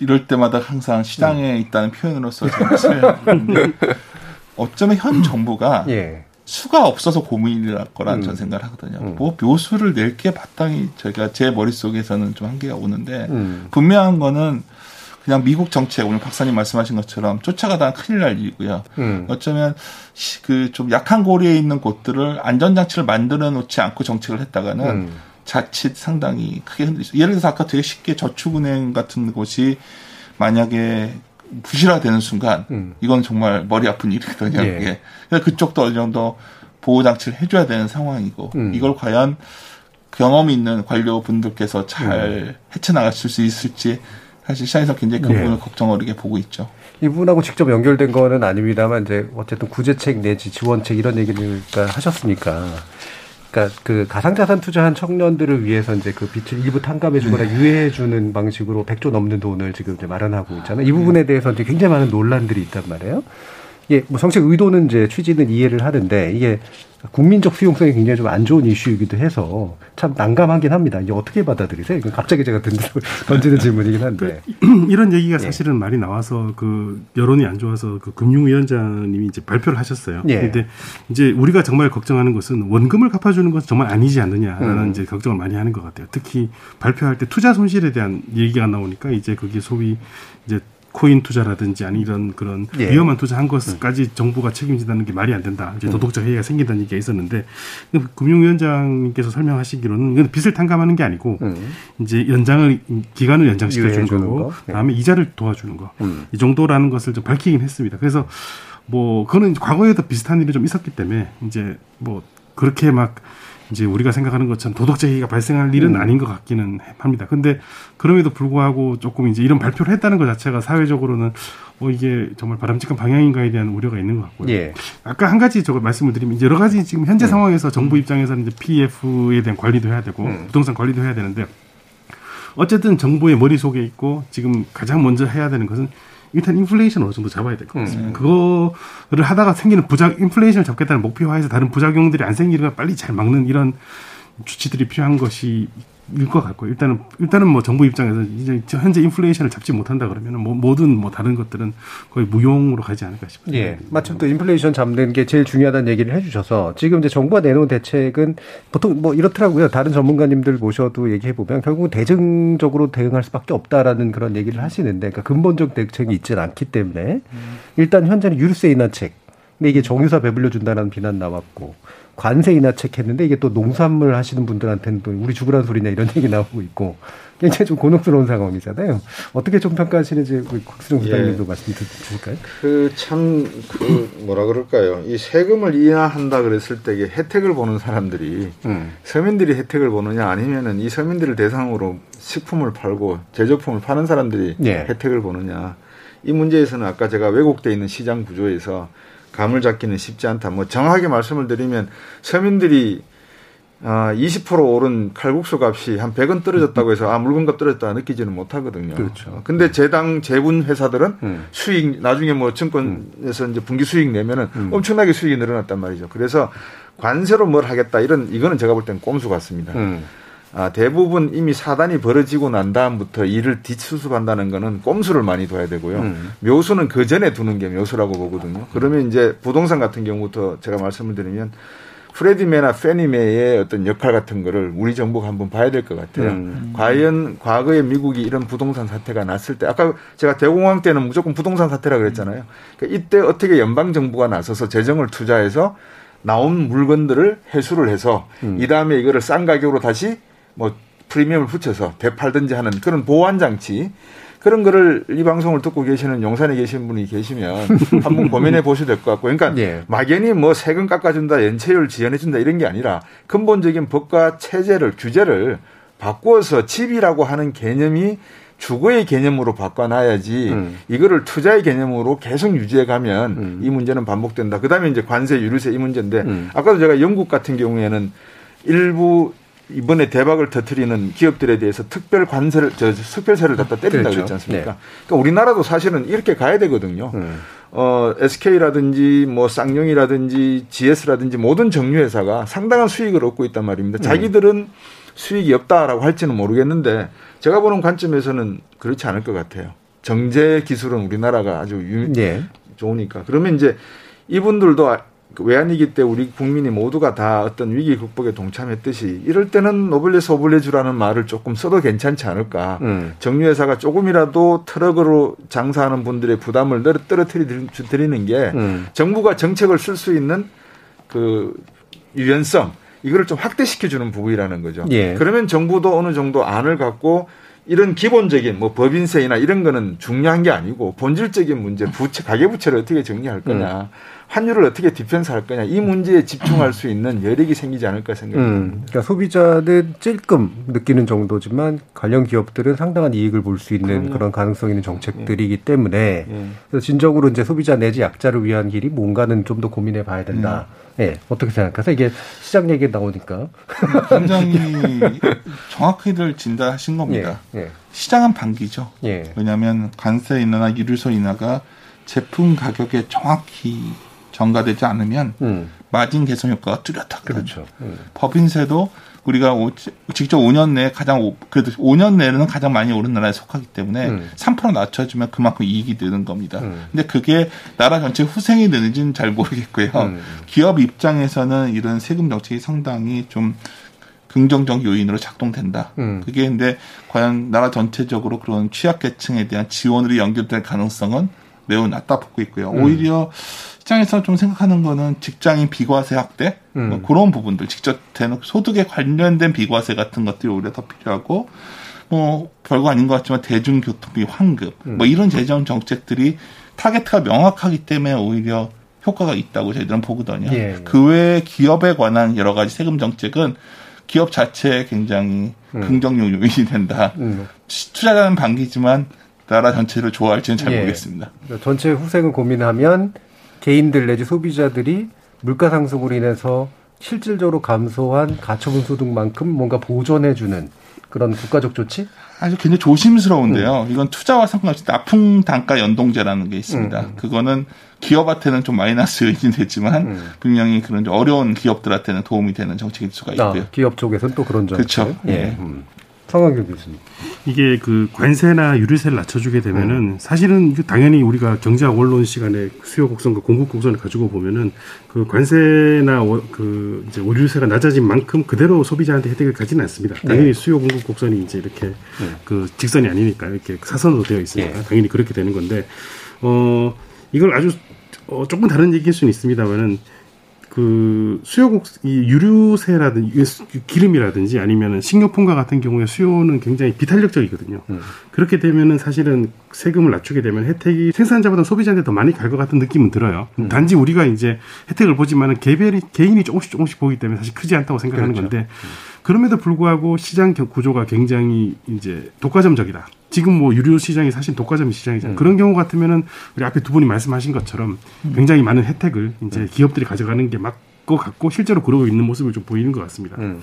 Speaker 11: 이럴 때마다 항상 시장에 음. 있다는 표현으로서 제가 *laughs* 어쩌면 현 정부가 *clears throat* 예. 수가 없어서 고민일 거라는 음. 전 생각을 하거든요. 음. 뭐 묘수를 낼 게 마땅히 저희가 제 머릿속에서는 좀 한계가 오는데 음. 분명한 거는 그냥 미국 정책 오늘 박사님 말씀하신 것처럼 쫓아가다 큰일 날 일이고요. 음. 어쩌면 그 좀 약한 고리에 있는 곳들을 안전장치를 만들어 놓지 않고 정책을 했다가는 음. 자칫 상당히 크게 흔들리죠. 예를 들어서 아까 되게 쉽게 저축은행 같은 곳이 만약에 부실화되는 순간 음. 이건 정말 머리 아픈 일이거든요. 예. 예. 그러니까 그쪽도 어느 정도 보호 장치를 해줘야 되는 상황이고 음. 이걸 과연 경험 있는 관료분들께서 잘 음. 헤쳐나가실 수 있을지 사실 시장에서 굉장히 그 예. 부분을 예. 걱정 어리게 보고 있죠.
Speaker 2: 이분하고 직접 연결된 거는 아닙니다만 이제 어쨌든 구제책 내지 지원책 이런 얘기를 하셨으니까 그러니까 그 가상자산 투자한 청년들을 위해서 이제 그 빚을 일부 탕감해주거나 네. 유예해주는 방식으로 100조 넘는 돈을 지금 이제 마련하고 있잖아요. 이 부분에 대해서 이제 굉장히 많은 논란들이 있단 말이에요. 예, 뭐 정책 의도는 이제 취지는 이해를 하는데 이게 국민적 수용성이 굉장히 좀 안 좋은 이슈이기도 해서 참 난감하긴 합니다. 이게 어떻게 받아들이세요? 이건 갑자기 제가 *laughs* 던지는 질문이긴 한데.
Speaker 10: 그, 이런 얘기가 예. 사실은 말이 나와서 그 여론이 안 좋아서 그 금융위원장님이 이제 발표를 하셨어요. 예. 근데 이제 우리가 정말 걱정하는 것은 원금을 갚아주는 것은 정말 아니지 않느냐라는 음. 이제 걱정을 많이 하는 것 같아요. 특히 발표할 때 투자 손실에 대한 얘기가 나오니까 이제 그게 소위 이제 코인 투자라든지 아니 이런 그런 예. 위험한 투자한 것까지 음. 정부가 책임진다는 게 말이 안 된다. 이제 음. 도덕적 해이가 생긴다는 얘기가 있었는데 금융위원장님께서 설명하시기로는 이건 빚을 탕감하는 게 아니고 음. 이제 연장을 기간을 연장시켜 주는 거고 예. 그다음에 이자를 도와주는 거. 음. 이 정도라는 것을 좀 밝히긴 했습니다. 그래서 뭐 그거는 과거에도 비슷한 일이 좀 있었기 때문에 이제 뭐 그렇게 막 이제 우리가 생각하는 것처럼 도덕적 해이가 발생할 일은 음. 아닌 것 같기는 합니다. 근데 그럼에도 불구하고 조금 이제 이런 발표를 했다는 것 자체가 사회적으로는 어 이게 정말 바람직한 방향인가에 대한 우려가 있는 것 같고요. 예. 아까 한 가지 저걸 말씀을 드리면 이제 여러 가지 지금 현재 음. 상황에서 정부 입장에서는 이제 PF에 대한 관리도 해야 되고 음. 부동산 관리도 해야 되는데 어쨌든 정부의 머릿속에 있고 지금 가장 먼저 해야 되는 것은 일단 인플레이션 어느 정도 잡아야 될 것 같습니다. 음. 그거를 하다가 생기는 부작 인플레이션을 잡겠다는 목표화해서 다른 부작용들이 안 생기는 걸 빨리 잘 막는 이런 주치들이 필요한 것이 일것 같고 일단은 일단은 뭐 정부 입장에서 이제 현재 인플레이션을 잡지 못한다 그러면은 뭐 모든 뭐 다른 것들은 거의 무용으로 가지 않을까 싶습니다.
Speaker 2: 예. 마침 또 인플레이션 잡는 게 제일 중요하다는 얘기를 해주셔서 지금 이제 정부가 내놓은 대책은 보통 뭐 이렇더라고요. 다른 전문가님들 모셔도 얘기해 보면 결국 대증적으로 대응할 수밖에 없다라는 그런 얘기를 하시는데 그러니까 근본적 대책이 있지는 않기 때문에 일단 현재는 유류세 인하책 근데 이게 정유사 배불려 준다는 비난 나왔고 관세 인하 책 했는데 이게 또 농산물 하시는 분들한테는 또 우리 죽으라는 소리냐 이런 얘기 나오고 있고 굉장히 좀 곤혹스러운 상황이잖아요. 어떻게 좀 평가하시는지 우리 곽수정 부장님도 예. 말씀 주실까요?
Speaker 9: 그 참그 그 뭐라 그럴까요? 이 세금을 인하한다 그랬을 때 혜택을 보는 사람들이 음. 서민들이 혜택을 보느냐 아니면은 이 서민들을 대상으로 식품을 팔고 제조품을 파는 사람들이 예. 혜택을 보느냐 이 문제에서는 아까 제가 왜곡돼 있는 시장 구조에서 감을 잡기는 쉽지 않다. 뭐 정확하게 말씀을 드리면 서민들이 아, 20% 오른 칼국수 값이 한 100원 떨어졌다고 해서 아, 물건값 떨어졌다 느끼지는 못하거든요. 그렇죠. 근데 재당 재분 회사들은 음. 수익 나중에 뭐 증권에서 음. 이제 분기 수익 내면은 음. 엄청나게 수익이 늘어났단 말이죠. 그래서 관세로 뭘 하겠다 이런 이거는 제가 볼 땐 꼼수 같습니다. 음. 아, 대부분 이미 사단이 벌어지고 난 다음부터 일을 뒷수습한다는 거는 꼼수를 많이 둬야 되고요. 음. 묘수는 그 전에 두는 게 묘수라고 보거든요. 그러면 이제 부동산 같은 경우부터 제가 말씀을 드리면 프레디메나 페니메의 어떤 역할 같은 거를 우리 정부가 한번 봐야 될 것 같아요. 음. 과연 과거에 미국이 이런 부동산 사태가 났을 때 아까 제가 대공황 때는 무조건 부동산 사태라 그랬잖아요. 그러니까 이때 어떻게 연방 정부가 나서서 재정을 투자해서 나온 물건들을 회수를 해서 음. 이 다음에 이거를 싼 가격으로 다시 뭐 프리미엄을 붙여서 되팔든지 하는 그런 보완 장치 그런 거를 이 방송을 듣고 계시는 용산에 계신 분이 계시면 *laughs* 한번 고민해 보셔도 될것 같고 그러니까 네. 막연히 뭐 세금 깎아준다 연체율 지연해준다 이런 게 아니라 근본적인 법과 체제를 규제를 바꾸어서 집이라고 하는 개념이 주거의 개념으로 바꿔놔야지 음. 이거를 투자의 개념으로 계속 유지해 가면 음. 이 문제는 반복된다. 그다음에 이제 관세 유류세 이 문제인데 음. 아까도 제가 영국 같은 경우에는 일부 이번에 대박을 터트리는 기업들에 대해서 특별 관세를 저 특별세를 갖다 때린다 그렇죠. 그랬지 않습니까? 네. 그러니까 우리나라도 사실은 이렇게 가야 되거든요. 음. 어, SK라든지 뭐 쌍용이라든지 GS라든지 모든 정유 회사가 상당한 수익을 얻고 있단 말입니다. 음. 자기들은 수익이 없다라고 할지는 모르겠는데 제가 보는 관점에서는 그렇지 않을 것 같아요. 정제 기술은 우리나라가 아주 유, 네. 좋으니까. 그러면 이제 이분들도 그 외환위기 때 우리 국민이 모두가 다 어떤 위기 극복에 동참했듯이 이럴 때는 노블레스 오블레주라는 말을 조금 써도 괜찮지 않을까. 음. 정유회사가 조금이라도 트럭으로 장사하는 분들의 부담을 떨어뜨리는 게 음. 정부가 정책을 쓸 수 있는 그 유연성 이거를 좀 확대시켜 주는 부분이라는 거죠. 예. 그러면 정부도 어느 정도 안을 갖고 이런 기본적인 뭐 법인세나 이런 거는 중요한 게 아니고 본질적인 문제 부채 가계부채를 어떻게 정리할 거냐. 음. 환율을 어떻게 디펜스 할 거냐 이 문제에 집중할 수 있는 여력이 생기지 않을까 생각합니다. 음,
Speaker 2: 그러니까 소비자는 찔끔 느끼는 정도지만 관련 기업들은 상당한 이익을 볼 수 있는 그럼요. 그런 가능성 있는 정책들이기 예. 때문에 예. 그래서 진정으로 이제 소비자 내지 약자를 위한 길이 뭔가는 좀 더 고민해 봐야 된다. 음. 예, 어떻게 생각하세요? 이게 시장 얘기 나오니까
Speaker 11: 굉장히 *laughs* 정확히들 진단하신 겁니다. 예, 예. 시장은 반기죠. 예. 왜냐하면 관세 인하나 유류소 인하가 제품 가격에 정확히 전가되지 않으면 음. 마진 개선 효과가 뚜렷하거든요. 그렇죠. 음. 법인세도 우리가 오, 직접 5년 내에 가장 그래도 5년 내에는 가장 많이 오른 나라에 속하기 때문에 음. 3% 낮춰주면 그만큼 이익이 느는 겁니다. 음. 근데 그게 나라 전체 후생이 되는지는 잘 모르겠고요. 음. 기업 입장에서는 이런 세금 정책이 상당히 좀 긍정적 요인으로 작동된다. 음. 그게 근데 과연 나라 전체적으로 그런 취약계층에 대한 지원으로 연결될 가능성은 매우 낮다 보고 있고요. 음. 오히려 시장에서 좀 생각하는 거는 직장인 비과세 확대 음. 뭐 그런 부분들 직접 대놓고 소득에 관련된 비과세 같은 것들이 오히려 더 필요하고 뭐 별거 아닌 것 같지만 대중교통비 환급 음. 뭐 이런 재정 정책들이 타겟가 명확하기 때문에 오히려 효과가 있다고 저희들은 보거든요. 예. 그 외에 기업에 관한 여러 가지 세금 정책은 기업 자체에 굉장히 음. 긍정적 요인이 된다. 음. 투자자는 반기지만 나라 전체를 좋아할지는 잘 예. 모르겠습니다.
Speaker 2: 전체 후생을 고민하면 개인들 내지 소비자들이 물가 상승으로 인해서 실질적으로 감소한 가처분 소득만큼 뭔가 보존해주는 그런 국가적 조치?
Speaker 11: 아주 굉장히 조심스러운데요. 음. 이건 투자와 상관없이 납품 단가 연동제라는 게 있습니다. 음. 그거는 기업한테는 좀 마이너스 요인이 됐지만 음. 분명히 그런 어려운 기업들한테는 도움이 되는 정책일 수가 아, 있고요. 아,
Speaker 2: 기업 쪽에서는 또 그런
Speaker 11: 정책. 그렇죠. 예. 예.
Speaker 2: 음. 성광규 교수님.
Speaker 10: 이게 그 관세나 유류세를 낮춰주게 되면은 음. 사실은 당연히 우리가 경제학 원론 시간에 수요 곡선과 공급 곡선을 가지고 보면은 그 관세나 그 이제 유류세가 낮아진 만큼 그대로 소비자한테 혜택을 가지는 않습니다. 네. 당연히 네. 수요 공급 곡선이 이제 이렇게 네. 그 직선이 아니니까 이렇게 사선으로 되어 있으니까 네. 당연히 그렇게 되는 건데 어 이걸 아주 어, 조금 다른 얘기일 수는 있습니다만은 그 수요 이 유류세라든지 기름이라든지 아니면은 식료품과 같은 경우에 수요는 굉장히 비탄력적이거든요. 음. 그렇게 되면은 사실은 세금을 낮추게 되면 혜택이 생산자보다 소비자한테 더 많이 갈 것 같은 느낌은 들어요. 음. 단지 우리가 이제 혜택을 보지만은 개별이 개인이 조금씩 조금씩 보기 때문에 사실 크지 않다고 생각하는 그렇죠. 건데 음. 그럼에도 불구하고 시장 구조가 굉장히 이제 독과점적이다. 지금 뭐 유료 시장이 사실 독과점 시장이잖아요. 음. 그런 경우 같으면은 우리 앞에 두 분이 말씀하신 것처럼 음. 굉장히 많은 혜택을 이제 음. 기업들이 가져가는 게 맞고 같고 실제로 그러고 있는 모습을 좀 보이는 것 같습니다. 음.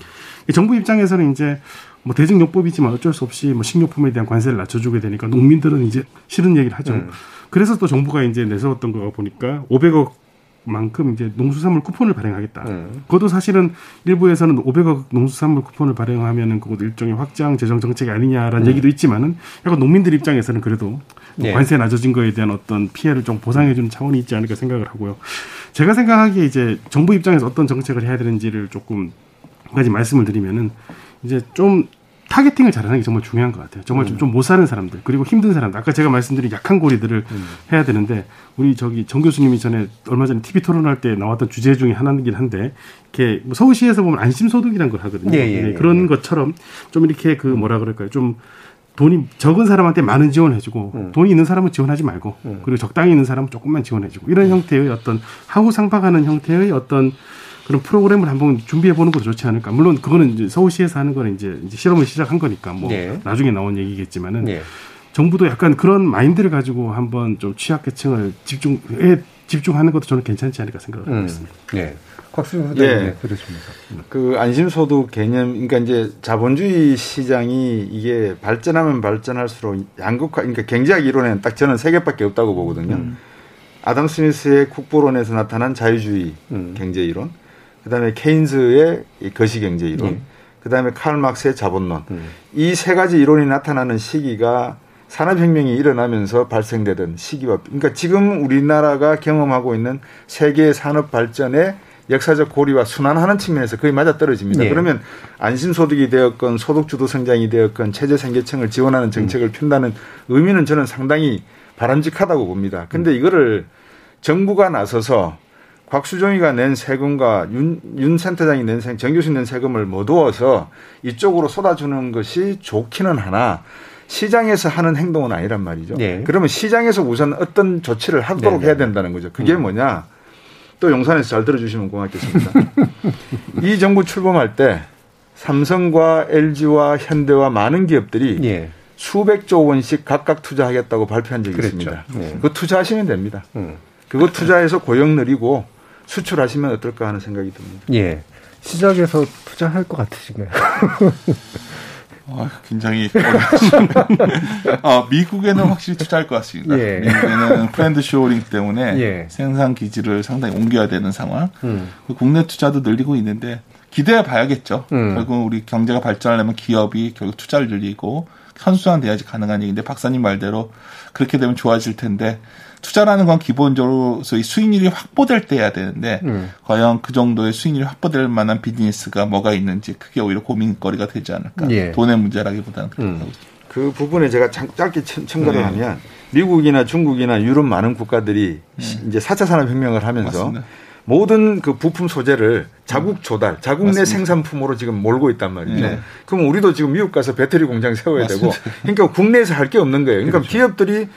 Speaker 10: 정부 입장에서는 이제 뭐 대중요법이지만 어쩔 수 없이 뭐 식료품에 대한 관세를 낮춰주게 되니까 농민들은 이제 싫은 얘기를 하죠. 음. 그래서 또 정부가 이제 내세웠던 거 보니까 500억 만큼 이제 농수산물 쿠폰을 발행하겠다. 음. 그것도 사실은 일부에서는 500억 농수산물 쿠폰을 발행하면은 그것도 일종의 확장 재정 정책이 아니냐라는 음. 얘기도 있지만은 약간 농민들 입장에서는 그래도 네. 관세 낮아진 거에 대한 어떤 피해를 좀 보상해 주는 차원이 있지 않을까 생각을 하고요. 제가 생각하기에 이제 정부 입장에서 어떤 정책을 해야 되는지를 조금 한 가지 말씀을 드리면은 이제 좀 타겟팅을 잘하는 게 정말 중요한 것 같아요. 정말 음. 좀못 사는 사람들 그리고 힘든 사람들. 아까 제가 말씀드린 약한 고리들을 음. 해야 되는데 우리 저기 정 교수님이 전에 얼마 전에 TV 토론할 때 나왔던 주제 중에 하나이긴 한데 이렇게 뭐 서울시에서 보면 안심 소득이라는 걸 하거든요. 예, 예, 네, 예, 그런 것처럼 좀 이렇게 그 뭐라 그럴까요? 좀 돈이 적은 사람한테 많은 지원해주고 음. 돈이 있는 사람은 지원하지 말고 음. 그리고 적당히 있는 사람은 조금만 지원해주고 이런 음. 형태의 어떤 하고 상박하는 형태의 어떤 그런 프로그램을 한번 준비해 보는 것도 좋지 않을까. 물론 그거는 이제 서울시에서 하는 거는 이제, 이제 실험을 시작한 거니까 뭐 네. 나중에 나온 얘기겠지만은 네. 정부도 약간 그런 마인드를 가지고 한번 좀 취약계층을 집중에 집중하는 것도 저는 괜찮지 않을까 생각을 하고 음. 있습니다.
Speaker 2: 네. 곽수영 소장님 예.
Speaker 9: 그렇습니다. 그 안심소득 개념, 그러니까 이제 자본주의 시장이 이게 발전하면 발전할수록 양극화, 그러니까 경제학 이론에는 딱 저는 세 개밖에 없다고 보거든요. 음. 아담 스미스의 국보론에서 나타난 자유주의 음. 경제 이론, 그다음에 케인즈의 거시경제 이론, 음. 그다음에 칼 막스의 자본론. 음. 이세 가지 이론이 나타나는 시기가 산업혁명이 일어나면서 발생되던 시기와 그러니까 지금 우리나라가 경험하고 있는 세계 산업 발전의 역사적 고리와 순환하는 측면에서 거의 맞아떨어집니다. 네. 그러면 안심소득이 되었건 소득주도 성장이 되었건 체제 생계층을 지원하는 정책을 음. 핀다는 의미는 저는 상당히 바람직하다고 봅니다. 근데 이거를 정부가 나서서 곽수종이가 낸 세금과 윤, 윤 센터장이 낸 세금, 정 교수님 낸 세금을 모두어서 이쪽으로 쏟아주는 것이 좋기는 하나 시장에서 하는 행동은 아니란 말이죠. 네. 그러면 시장에서 우선 어떤 조치를 하도록 네. 해야 된다는 거죠. 그게 음. 뭐냐? 또 용산에서 잘 들어주시면 고맙겠습니다. *laughs* 이 정부 출범할 때 삼성과 LG와 현대와 많은 기업들이 네. 수백조 원씩 각각 투자하겠다고 발표한 적이 그랬죠. 있습니다. 네. 그 투자하시면 됩니다. 음. 그거 투자해서 고용 늘리고 수출하시면 어떨까 하는 생각이 듭니다.
Speaker 2: 예. 시작에서 투자할 것 같으신가요? *laughs*
Speaker 11: 어, 굉장히 어, 미국에는 확실히 투자할 것 같습니다. 예. 미국에는 friend shoring 때문에 예. 생산 기지를 상당히 옮겨야 되는 상황. 음. 그 국내 투자도 늘리고 있는데 기대해 봐야겠죠. 음. 결국 우리 경제가 발전하려면 기업이 결국 투자를 늘리고 현수화돼야지 가능한 얘기인데 박사님 말대로 그렇게 되면 좋아질 텐데 투자라는 건 기본적으로 소위 수익률이 확보될 때 해야 되는데 음. 과연 그 정도의 수익률이 확보될 만한 비즈니스가 뭐가 있는지 그게 오히려 고민거리가 되지 않을까. 예. 돈의 문제라기보다는 음.
Speaker 9: 그 부분에 제가 짧게 첨가를 네. 하면 미국이나 중국이나 유럽 많은 국가들이 네. 이제 4차 산업혁명을 하면서 맞습니다. 모든 그 부품 소재를 자국 조달, 자국 맞습니다. 내 생산품으로 지금 몰고 있단 말이죠. 네. 그럼 우리도 지금 미국 가서 배터리 공장 세워야 맞습니다. 되고, 그러니까 국내에서 할 게 없는 거예요. 그러니까 그렇죠. 기업들이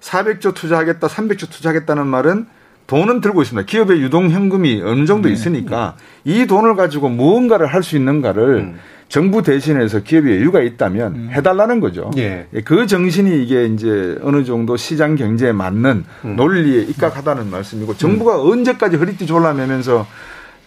Speaker 9: 400조 투자하겠다, 300조 투자하겠다는 말은 돈은 들고 있습니다. 기업의 유동 현금이 어느 정도 네. 있으니까 이 돈을 가지고 무언가를 할 수 있는가를 음. 정부 대신해서 기업이 여유가 있다면 음. 해달라는 거죠. 예. 그 정신이 이게 이제 어느 정도 시장 경제에 맞는 음. 논리에 입각하다는 말씀이고 정부가 음. 언제까지 허리띠 졸라매면서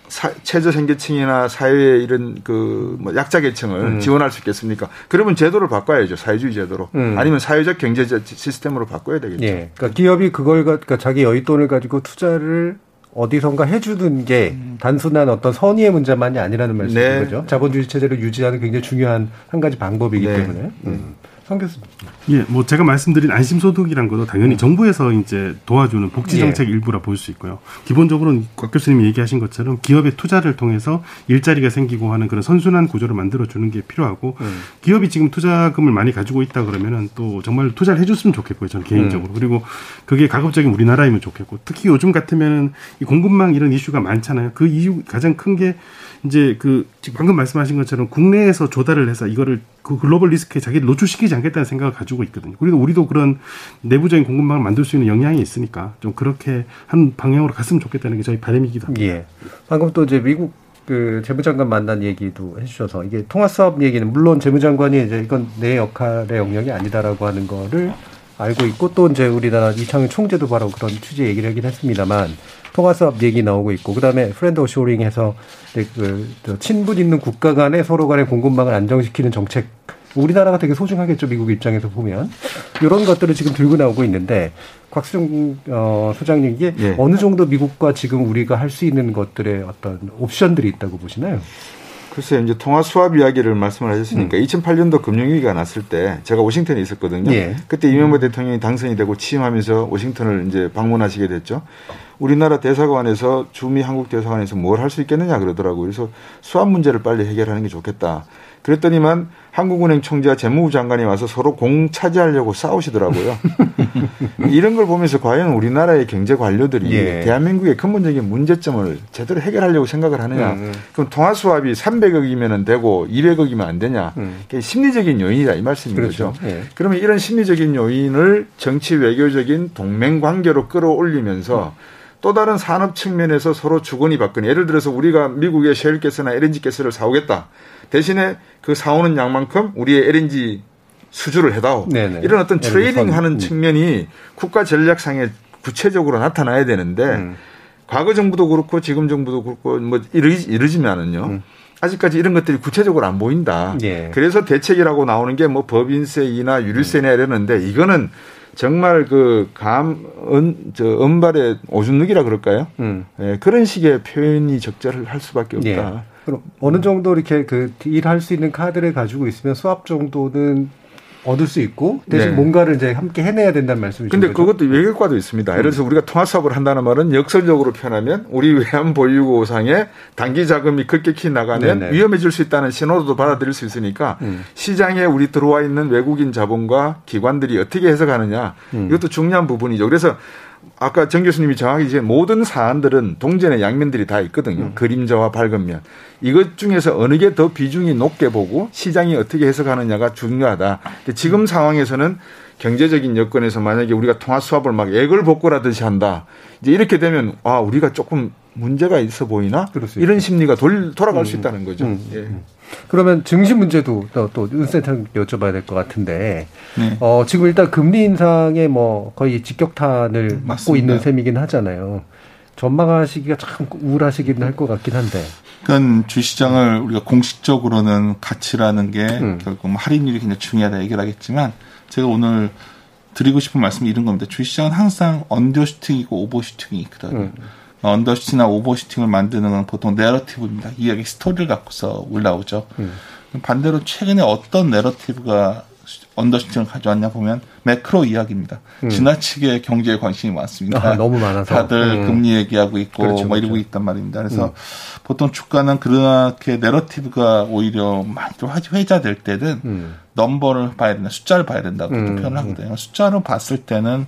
Speaker 9: 사, 최저 생계층이나 사회의 이런 그 뭐 약자 계층을 음. 지원할 수 있겠습니까? 그러면 제도를 바꿔야죠. 사회주의 제도로. 음. 아니면 사회적 경제 시스템으로 바꿔야 되겠죠. 예.
Speaker 2: 그러니까 기업이 그걸 그러니까 자기 여윳돈을 가지고 투자를 어디선가 해주는 게 음. 단순한 어떤 선의의 문제만이 아니라는 말씀인 네. 거죠. 자본주의 체제를 유지하는 굉장히 중요한 한 가지 방법이기 네. 때문에. 음. 성 교수님.
Speaker 10: 예, 뭐 제가 말씀드린 안심소득이란 것도 당연히 음. 정부에서 이제 도와주는 복지정책 예. 일부라 볼 수 있고요. 기본적으로는 곽 교수님이 얘기하신 것처럼 기업의 투자를 통해서 일자리가 생기고 하는 그런 선순환 구조를 만들어주는 게 필요하고 음. 기업이 지금 투자금을 많이 가지고 있다 그러면은 또 정말 투자를 해줬으면 좋겠고요. 저는 개인적으로. 음. 그리고 그게 가급적인 우리나라이면 좋겠고 특히 요즘 같으면은 이 공급망 이런 이슈가 많잖아요. 그 이유 가장 큰 게 이제 그 방금 말씀하신 것처럼 국내에서 조달을 해서 이거를 그 글로벌 리스크에 자기를 노출시키지 않겠다는 생각을 가지고 있거든요. 그리고 우리도 그런 내부적인 공급망을 만들 수 있는 영향이 있으니까 좀 그렇게 한 방향으로 갔으면 좋겠다는 게 저희 바람이기도 합니다. 예.
Speaker 2: 방금 또 이제 미국 그 재무장관 만난 얘기도 해주셔서 이게 통화 스왑 얘기는 물론 재무장관이 이제 이건 내 역할의 영역이 아니다라고 하는 거를 알고 있고 또 이제 우리나라 이창용 총재도 바로 그런 취지 얘기를 하긴 했습니다만 통화 스왑 얘기 나오고 있고 그다음에 friend shoring해서 그 친분 있는 국가 간에 서로 간의 공급망을 안정시키는 정책 우리나라가 되게 소중하겠죠 미국 입장에서 보면 이런 것들을 지금 들고 나오고 있는데 곽수정 어, 소장님 이게 예. 어느 정도 미국과 지금 우리가 할 수 있는 것들의 어떤 옵션들이 있다고 보시나요?
Speaker 9: 글쎄요, 이제 통화 수합 이야기를 말씀을 하셨으니까 음. 2008년도 금융위기가 났을 때 제가 워싱턴에 있었거든요. 예. 그때 이명박 음. 대통령이 당선이 되고 취임하면서 워싱턴을 이제 방문하시게 됐죠. 우리나라 대사관에서 주미 한국 대사관에서 뭘 할 수 있겠느냐 그러더라고요. 그래서 수합 문제를 빨리 해결하는 게 좋겠다. 그랬더니만 한국은행 총재와 재무부 장관이 와서 서로 공 차지하려고 싸우시더라고요. *laughs* 이런 걸 보면서 과연 우리나라의 경제 관료들이 예. 대한민국의 근본적인 문제점을 제대로 해결하려고 생각을 하느냐. 음, 음. 그럼 통화 수합이 300억이면 되고 200억이면 안 되냐. 음. 심리적인 요인이다 이 말씀인 그렇죠. 거죠. 예. 그러면 이런 심리적인 요인을 정치 외교적인 동맹 관계로 끌어올리면서 음. 또 다른 산업 측면에서 서로 주거니 받거니 예를 들어서 우리가 미국의 셰일가스나 LNG 가스를 사오겠다. 대신에 그 사오는 양만큼 우리의 LNG 수주를 해다오. 네네. 이런 어떤 trading 하는 음. 측면이 국가 전략상에 구체적으로 나타나야 되는데 음. 과거 정부도 그렇고 지금 정부도 그렇고 뭐 이러지, 이러지만은요. 음. 아직까지 이런 것들이 구체적으로 안 보인다. 예. 그래서 대책이라고 나오는 게 뭐 법인세이나 유류세나 이러는데 이거는 정말 그 감, 은, 저, 언 발에 오줌누기라 그럴까요? 음. 예, 그런 식의 표현이 적절할 수밖에 없다. 예.
Speaker 2: 그럼 어느 정도 이렇게 그 일할 수 있는 카드를 가지고 있으면 수합 정도는 얻을 수 있고 대신 네. 뭔가를 이제 함께 해내야 된다는 말씀이죠.
Speaker 9: 근데 그것도 외교과도 있습니다. 예를 들어서 음. 우리가 통화 사업을 한다는 말은 역설적으로 표현하면 우리 외환 보유고 상에 단기 자금이 급격히 나가면 네네. 위험해질 수 있다는 신호도 받아들일 수 있으니까 음. 시장에 우리 들어와 있는 외국인 자본과 기관들이 어떻게 해석하느냐 음. 이것도 중요한 부분이죠. 그래서 아까 정 교수님이 정확히 이제 모든 사안들은 동전의 양면들이 다 있거든요. 음. 그림자와 밝은 면. 이것 중에서 어느 게 더 비중이 높게 보고 시장이 어떻게 해석하느냐가 중요하다. 지금 상황에서는 경제적인 여건에서 만약에 우리가 통화 수합을 막 액을 복구하듯이 한다. 이제 이렇게 되면 아 우리가 조금 문제가 있어 보이나 이런 심리가 돌, 돌아갈 음. 수 있다는 거죠. 음. 예.
Speaker 2: 그러면 증시 문제도 또, 또 윤센터 여쭤봐야 될 것 같은데 네. 어, 지금 일단 금리 인상에 뭐 거의 직격탄을 맞고 있는 셈이긴 하잖아요. 전망하시기가 참 우울하시긴 할것 같긴 한데.
Speaker 11: 그건 주시장을 우리가 공식적으로는 가치라는 게 음. 결국 뭐 할인율이 굉장히 중요하다 얘기를 하겠지만 제가 오늘 드리고 싶은 말씀이 이런 겁니다. 주시장은 항상 언더슈팅이고 오버슈팅이 있거든요. 음. 언더슈팅이나 오버슈팅을 만드는 건 보통 내러티브입니다. 이야기 스토리를 갖고서 올라오죠. 음. 반대로 최근에 어떤 내러티브가 언더슈팅을 가져왔냐 보면 매크로 이야기입니다. 음. 지나치게 경제에 관심이 많습니다.
Speaker 2: 아, 너무 많아서
Speaker 11: 다들 음. 금리 얘기하고 있고 그렇죠, 뭐 이러고 그렇죠. 있단 말입니다. 그래서 음. 보통 주가는 그렇게 내러티브가 오히려 많이 좀 회자될 때는 음. 넘버를 봐야 된다, 숫자를 봐야 된다고 음. 표현을 하거든요. 숫자로 봤을 때는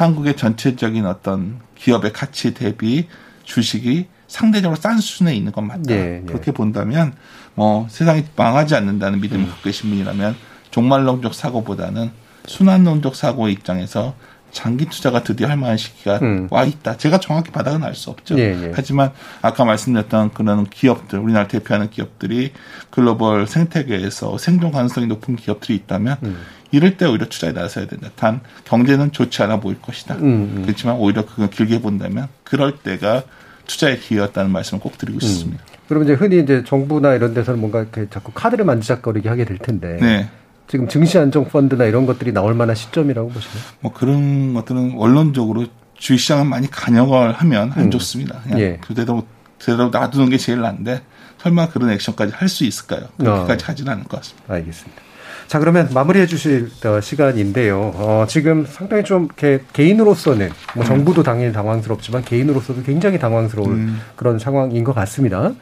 Speaker 11: 한국의 전체적인 어떤 기업의 가치 대비 주식이 상대적으로 싼 수준에 있는 건 맞다. 예, 예. 그렇게 본다면 뭐 세상이 망하지 않는다는 믿음을 갖고 계신 분이라면 종말론적 사고보다는 순환론적 사고의 입장에서 장기 투자가 드디어 할 만한 시기가 음. 와 있다. 제가 정확히 바닥은 알 수 없죠. 예, 예. 하지만 아까 말씀드렸던 그런 기업들, 우리나라 대표하는 기업들이 글로벌 생태계에서 생존 가능성이 높은 기업들이 있다면 음. 이럴 때 오히려 투자에 나서야 된다. 단 경제는 좋지 않아 보일 것이다. 음, 음. 그렇지만 오히려 그걸 길게 본다면 그럴 때가 투자의 기회였다는 말씀을 꼭 드리고 음. 싶습니다.
Speaker 2: 그러면 이제 흔히 이제 정부나 이런 데서는 뭔가 이렇게 자꾸 카드를 만지작거리게 하게 될 텐데. 네. 지금 증시 안정 펀드나 이런 것들이 나올 만한 시점이라고 보시나요?
Speaker 11: 뭐 그런 것들은 원론적으로 주식시장은 많이 간역을 하면 안 음. 좋습니다. 그냥 예. 그대로 그대로 놔두는 게 제일 난데 설마 그런 액션까지 할 수 있을까요? 그렇게까지 어. 하지는 않을 것 같습니다.
Speaker 2: 알겠습니다. 자, 그러면 마무리해 주실 어, 시간인데요. 어, 지금 상당히 좀 개, 개인으로서는 뭐 음. 정부도 당연히 당황스럽지만 개인으로서도 굉장히 당황스러운 음. 그런 상황인 것 같습니다.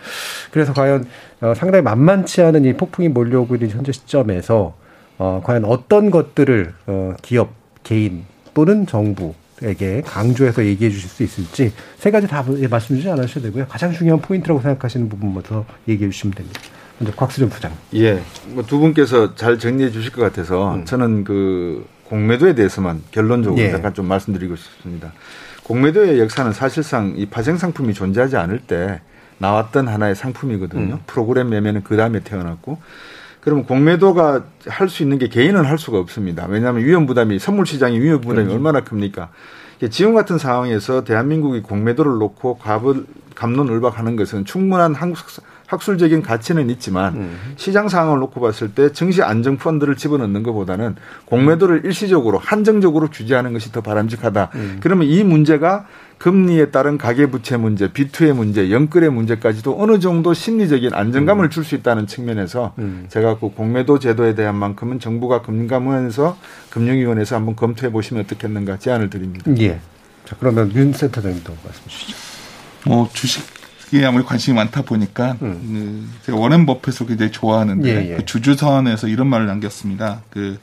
Speaker 2: 그래서 과연 어, 상당히 만만치 않은 이 폭풍이 몰려오고 있는 현재 시점에서 어, 과연 어떤 것들을 어, 기업, 개인 또는 정부 에게 강조해서 얘기해 주실 수 있을지 세 가지 다 말씀 주지 않으셔도 되고요. 가장 중요한 포인트라고 생각하시는 부분부터 얘기해 주시면 됩니다. 먼저 곽수정 부장.
Speaker 9: 예. 뭐두 분께서 잘 정리해 주실 것 같아서 음. 저는 그 공매도에 대해서만 결론적으로 예. 잠깐 좀 말씀드리고 싶습니다. 공매도의 역사는 사실상 이 파생 상품이 존재하지 않을 때 나왔던 하나의 상품이거든요. 음. 프로그램 매매는 그 다음에 태어났고 그러면 공매도가 할 수 있는 게 개인은 할 수가 없습니다. 왜냐하면 위험 부담이 선물 시장의 위험 부담이 그렇죠. 얼마나 큽니까? 지금 같은 상황에서 대한민국이 공매도를 놓고 갑을 감론을박하는 것은 충분한 한국 학술적인 가치는 있지만 음. 시장 상황을 놓고 봤을 때 증시 안정 펀드를 집어넣는 것보다는 공매도를 일시적으로 한정적으로 규제하는 것이 더 바람직하다. 음. 그러면 이 문제가 금리에 따른 가계부채 문제, 비투의 문제, 연끌의 문제까지도 어느 정도 심리적인 안정감을 음. 줄수 있다는 측면에서 음. 제가 그 공매도 제도에 대한 만큼은 정부가 금감원에서 금융위원회에서 한번 검토해 보시면 어떻겠는가 제안을 드립니다.
Speaker 2: 예. 자 그러면 윤 센터장님도 말씀 주시죠.
Speaker 11: 어 주식 에 아무리 관심이 많다 보니까 음. 그 제가 워렌 버핏을 굉장히 좋아하는데 예, 예. 그 주주선에서 이런 말을 남겼습니다. 그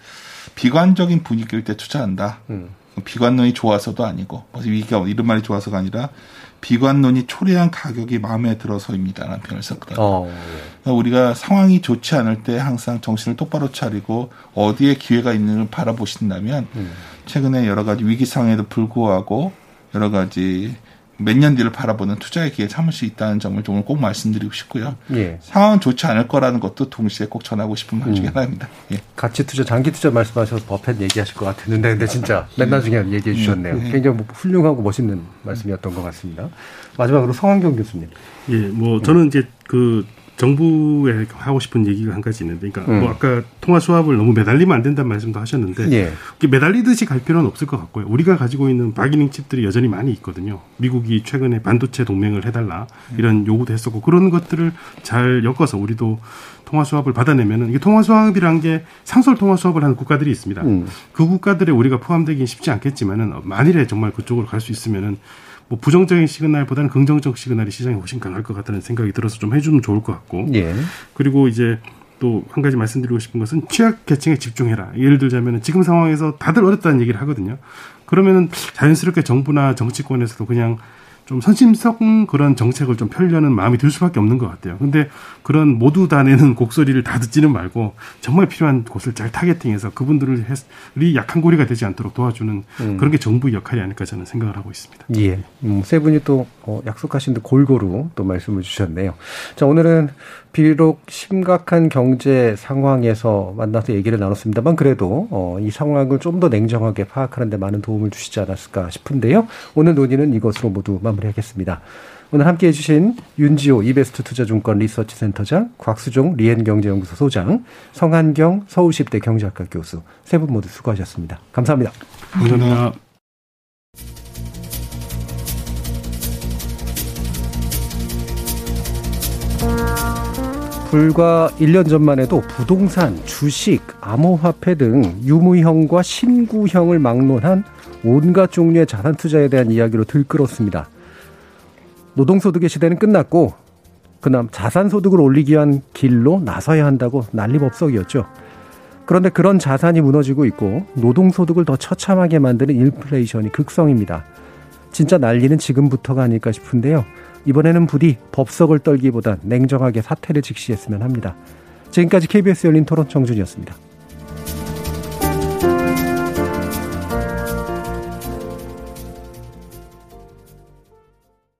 Speaker 11: 비관적인 분위기일 때 투자한다. 음. 비관론이 좋아서도 아니고 위기가 이런 말이 좋아서가 아니라 비관론이 초래한 가격이 마음에 들어서입니다라는 표현을 썼거든요. 어, 네. 그러니까 우리가 상황이 좋지 않을 때 항상 정신을 똑바로 차리고 어디에 기회가 있는을 바라보신다면 음. 최근에 여러 가지 위기 상황에도 불구하고 여러 가지 몇 년 뒤를 바라보는 투자의 기회 참을 수 있다는 점을 좀꼭 말씀드리고 싶고요. 예. 상황은 좋지 않을 거라는 것도 동시에 꼭 전하고 싶은 말 중에 음. 하나입니다. 예.
Speaker 2: 가치 투자, 장기 투자 말씀하셔서 버펫 얘기하실 것 같았는데, 근데 진짜 맨날 중에 얘기해 주셨네요. 예. 굉장히 뭐 훌륭하고 멋있는 말씀이었던 것 같습니다. 마지막으로 성한경 교수님.
Speaker 10: 예, 뭐 저는 이제 그 정부에 하고 싶은 얘기가 한 가지 있는데, 그러니까 음. 뭐 아까 통화 수합을 너무 매달리면 안 된다는 말씀도 하셨는데, 예. 매달리듯이 갈 필요는 없을 것 같고요. 우리가 가지고 있는 바기닝 칩들이 여전히 많이 있거든요. 미국이 최근에 반도체 동맹을 해달라 이런 요구도 했었고 그런 것들을 잘 엮어서 우리도 통화 수합을 받아내면은 이게 통화 수합이란 게 상설 통화 수합을 하는 국가들이 있습니다. 음. 그 국가들에 우리가 포함되긴 쉽지 않겠지만은 만일에 정말 그쪽으로 갈 수 있으면은 뭐 부정적인 시그널보다는 긍정적 시그널이 시장에 훨씬 강할 것 같다는 생각이 들어서 좀 해주면 좋을 것 같고. 예. 그리고 이제 또 한 가지 말씀드리고 싶은 것은 취약 계층에 집중해라. 예를 들자면 지금 상황에서 다들 어렵다는 얘기를 하거든요. 그러면은 자연스럽게 정부나 정치권에서도 그냥 좀 선심성 그런 정책을 좀 펴려는 마음이 들 수밖에 없는 것 같아요. 근데 그런 모두 다 내는 *laughs* 곡소리를 다 듣지는 말고 정말 필요한 곳을 잘 타겟팅해서 그분들을 약한 고리가 되지 않도록 도와주는 음. 그런 게 정부 역할이 아닐까 저는 생각을 하고 있습니다.
Speaker 2: 예. 음, 세 분이 또 어, 약속하신 데 골고루 또 말씀을 주셨네요. 자, 오늘은 비록 심각한 경제 상황에서 만나서 얘기를 나눴습니다만 그래도 어, 이 상황을 좀 더 냉정하게 파악하는 데 많은 도움을 주시지 않았을까 싶은데요. 오늘 논의는 이것으로 모두 마무리하겠습니다. 오늘 함께 해 주신 윤지호 이베스트 투자증권 리서치 센터장, 곽수종 리엔경제연구소 소장, 성한경 서울시대 경제학과 교수 세 분 모두 수고하셨습니다. 감사합니다.
Speaker 10: 감사합니다.
Speaker 2: 불과 1년 전만 해도 부동산, 주식, 암호화폐 등 유무형과 신구형을 막론한 온갖 종류의 자산 투자에 대한 이야기로 들끓었습니다. 노동소득의 시대는 끝났고 그남 자산 소득을 올리기 위한 길로 나서야 한다고 난리법석이었죠. 그런데 그런 자산이 무너지고 있고 노동 소득을 더 처참하게 만드는 인플레이션이 극성입니다. 진짜 난리는 지금부터가 아닐까 싶은데요. 이번에는 부디 법석을 떨기보단 냉정하게 사태를 직시했으면 합니다. 지금까지 KBS 열린 토론 정준이었습니다.